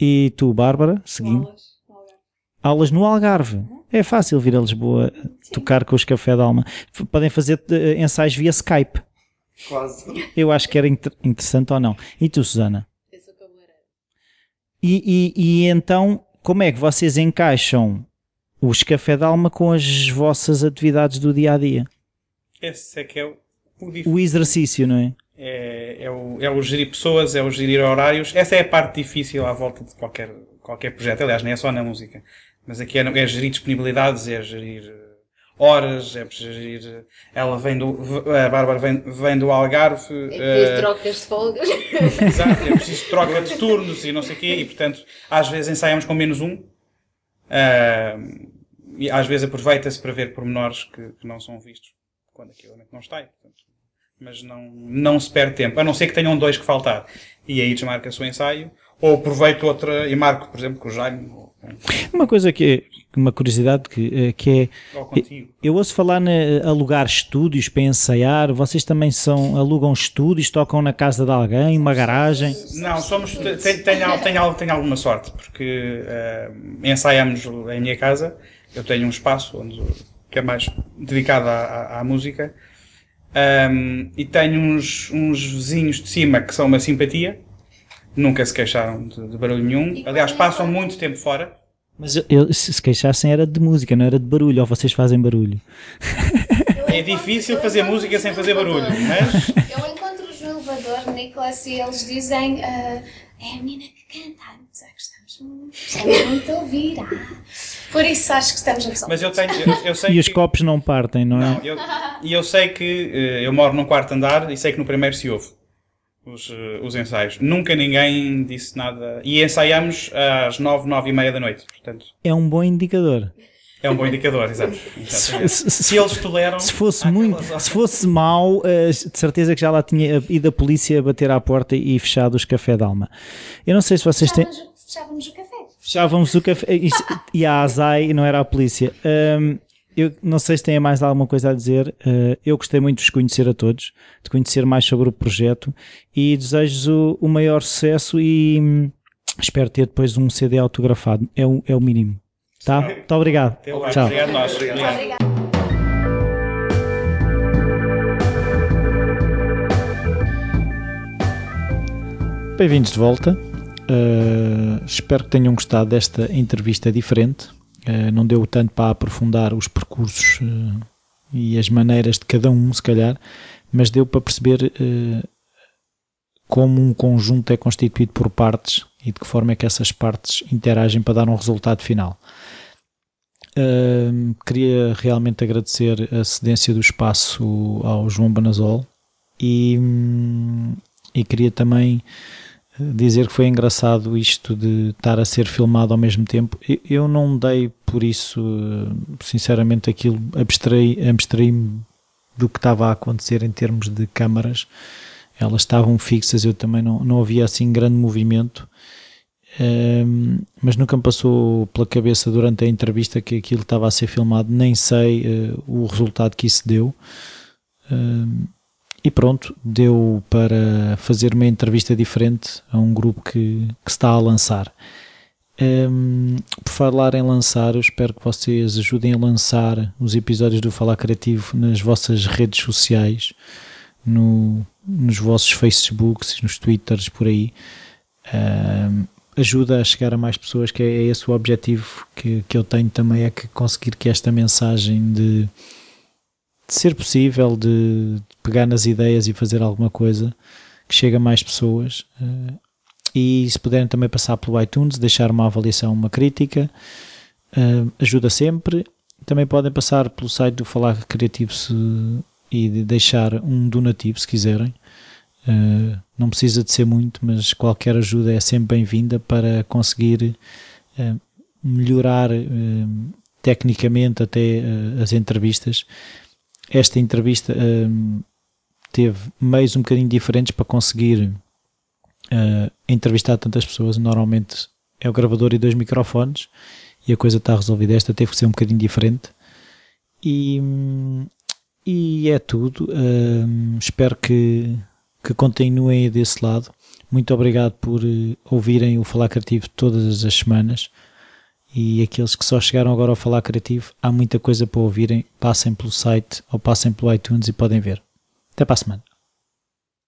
E tu, Bárbara, seguindo? Aulas no Algarve. Aulas no Algarve. É fácil vir a Lisboa Sim. tocar com os café d'alma. Podem fazer uh, ensaios via Skype. Quase. Eu acho que era inter interessante ou não. E tu, Susana? Eu sou cabeleireira. E, e, e então, como é que vocês encaixam os café de alma com as vossas atividades do dia a dia? Esse é que é o, o, o exercício, não é? É, é, o, é o gerir pessoas, é o gerir horários. Essa é a parte difícil à volta de qualquer, qualquer projeto. Aliás, nem é só na música. Mas aqui é, é gerir disponibilidades, é gerir horas, é preciso ir. Ela vem do. A Bárbara vem, vem do Algarve. É preciso uh, trocas de folgas. [LAUGHS] Exato, é preciso troca de turnos e não sei o quê, e portanto, às vezes ensaiamos com menos um. Uh, e às vezes aproveita-se para ver pormenores que, que não são vistos quando aquilo não está. Portanto, mas não, não se perde tempo, a não ser que tenham dois que faltar. E aí desmarca-se o ensaio, ou aproveito outra e marco, por exemplo, com o Jaime. Uma coisa que uma curiosidade que, eh, que é. Eu ouço falar em alugar estúdios para ensaiar. Vocês também são, alugam estúdios, tocam na casa de alguém, uma garagem? Não, somos. Tenho, tenho, tenho, tenho alguma sorte, porque uh, ensaiamos em minha casa. Eu tenho um espaço onde, que é mais dedicado à, à, à música. Um, e tenho uns, uns vizinhos de cima que são uma simpatia. Nunca se queixaram de, de barulho nenhum. Aliás, passam muito tempo fora. Mas eu, se se queixassem era de música, não era de barulho, ou vocês fazem barulho? [LAUGHS] É difícil fazer música sem fazer barulho, mas Eu encontro-os no elevador, Nicolas, e eles dizem: ah, é a menina que canta. Mas é que estamos muito, estamos muito a ouvir. ah." Por isso acho que estamos a gozar. mas eu tenho, eu, eu sei E os que, copos não partem, não é? Não, eu- e eu sei que eh, eu moro num quarto andar e sei que no primeiro se ouve os, eh, os ensaios. Nunca ninguém disse nada. E ensaiamos às nove, nove e meia da noite. Portanto, É um bom indicador. é um bom indicador, exato. [LAUGHS] Se, se- Se eles toleram. se fosse muito, horas- se fosse mau, eh, de certeza que já lá tinha ido a polícia bater à porta e fechado os café de alma. Eu não sei se vocês têm. Fechávamos, o café. Fechávamos o café. isso- E a Azai não era a polícia. Ahm, eu não sei se têm mais alguma coisa a dizer. Ah, eu gostei muito de vos conhecer a todos, de conhecer mais sobre o projeto e desejo-vos o, o maior sucesso e hum, espero ter depois um CD autografado. É o, é o mínimo. Tá? Muito obrigado. Até. Tchau. Obrigado, nós. Obrigado. Bem-vindos de volta. Uh, espero que tenham gostado desta entrevista diferente. Uh, não deu tanto para aprofundar os percursos uh, e as maneiras de cada um, se calhar, mas deu para perceber uh, como um conjunto é constituído por partes e de que forma é que essas partes interagem para dar um resultado final. Uh, queria realmente agradecer a cedência do espaço ao João Banazol e, hum, e queria também dizer que foi engraçado isto de estar a ser filmado ao mesmo tempo. Eu- não dei por isso, sinceramente, aquilo, abstraí- abstraí-me do que estava a acontecer em termos de câmaras. Elas estavam fixas, eu também não, não havia assim grande movimento. Ehm, mas nunca me passou pela cabeça durante a entrevista que aquilo estava a ser filmado, nem sei eh, o resultado que isso deu. Ehm, e pronto, deu para fazer uma entrevista diferente a um grupo que, que está a lançar. Hum, por falar em lançar, eu espero que vocês ajudem a lançar os episódios do Falar Criativo nas vossas redes sociais, no, nos vossos Facebooks, nos Twitters, por aí. Hum, ajuda a chegar a mais pessoas, que é, é esse o objetivo que, que eu tenho também, é que conseguir que esta mensagem de ser possível, de, de pegar nas ideias e fazer alguma coisa que chegue a mais pessoas. eh, e se puderem também passar pelo iTunes, deixar uma avaliação, uma crítica, eh, ajuda sempre. Também podem passar pelo site do Falar Criativo se- e de deixar um donativo se quiserem. Eh, não precisa de ser muito, mas qualquer ajuda é sempre bem-vinda para conseguir eh, melhorar eh, tecnicamente até eh, as entrevistas. Esta entrevista eh, teve meios um bocadinho diferentes para conseguir eh, entrevistar tantas pessoas. Normalmente é o gravador e dois microfones e a coisa está resolvida. Esta teve que ser um bocadinho diferente. E, hum, e é tudo. Hum, espero que, que continuem desse lado. Muito obrigado por ouvirem o Falar Criativo todas as semanas. E aqueles que só chegaram agora ao Falar Criativo, há muita coisa para ouvirem. Passem pelo site ou passem pelo iTunes e podem ver. Até para a semana.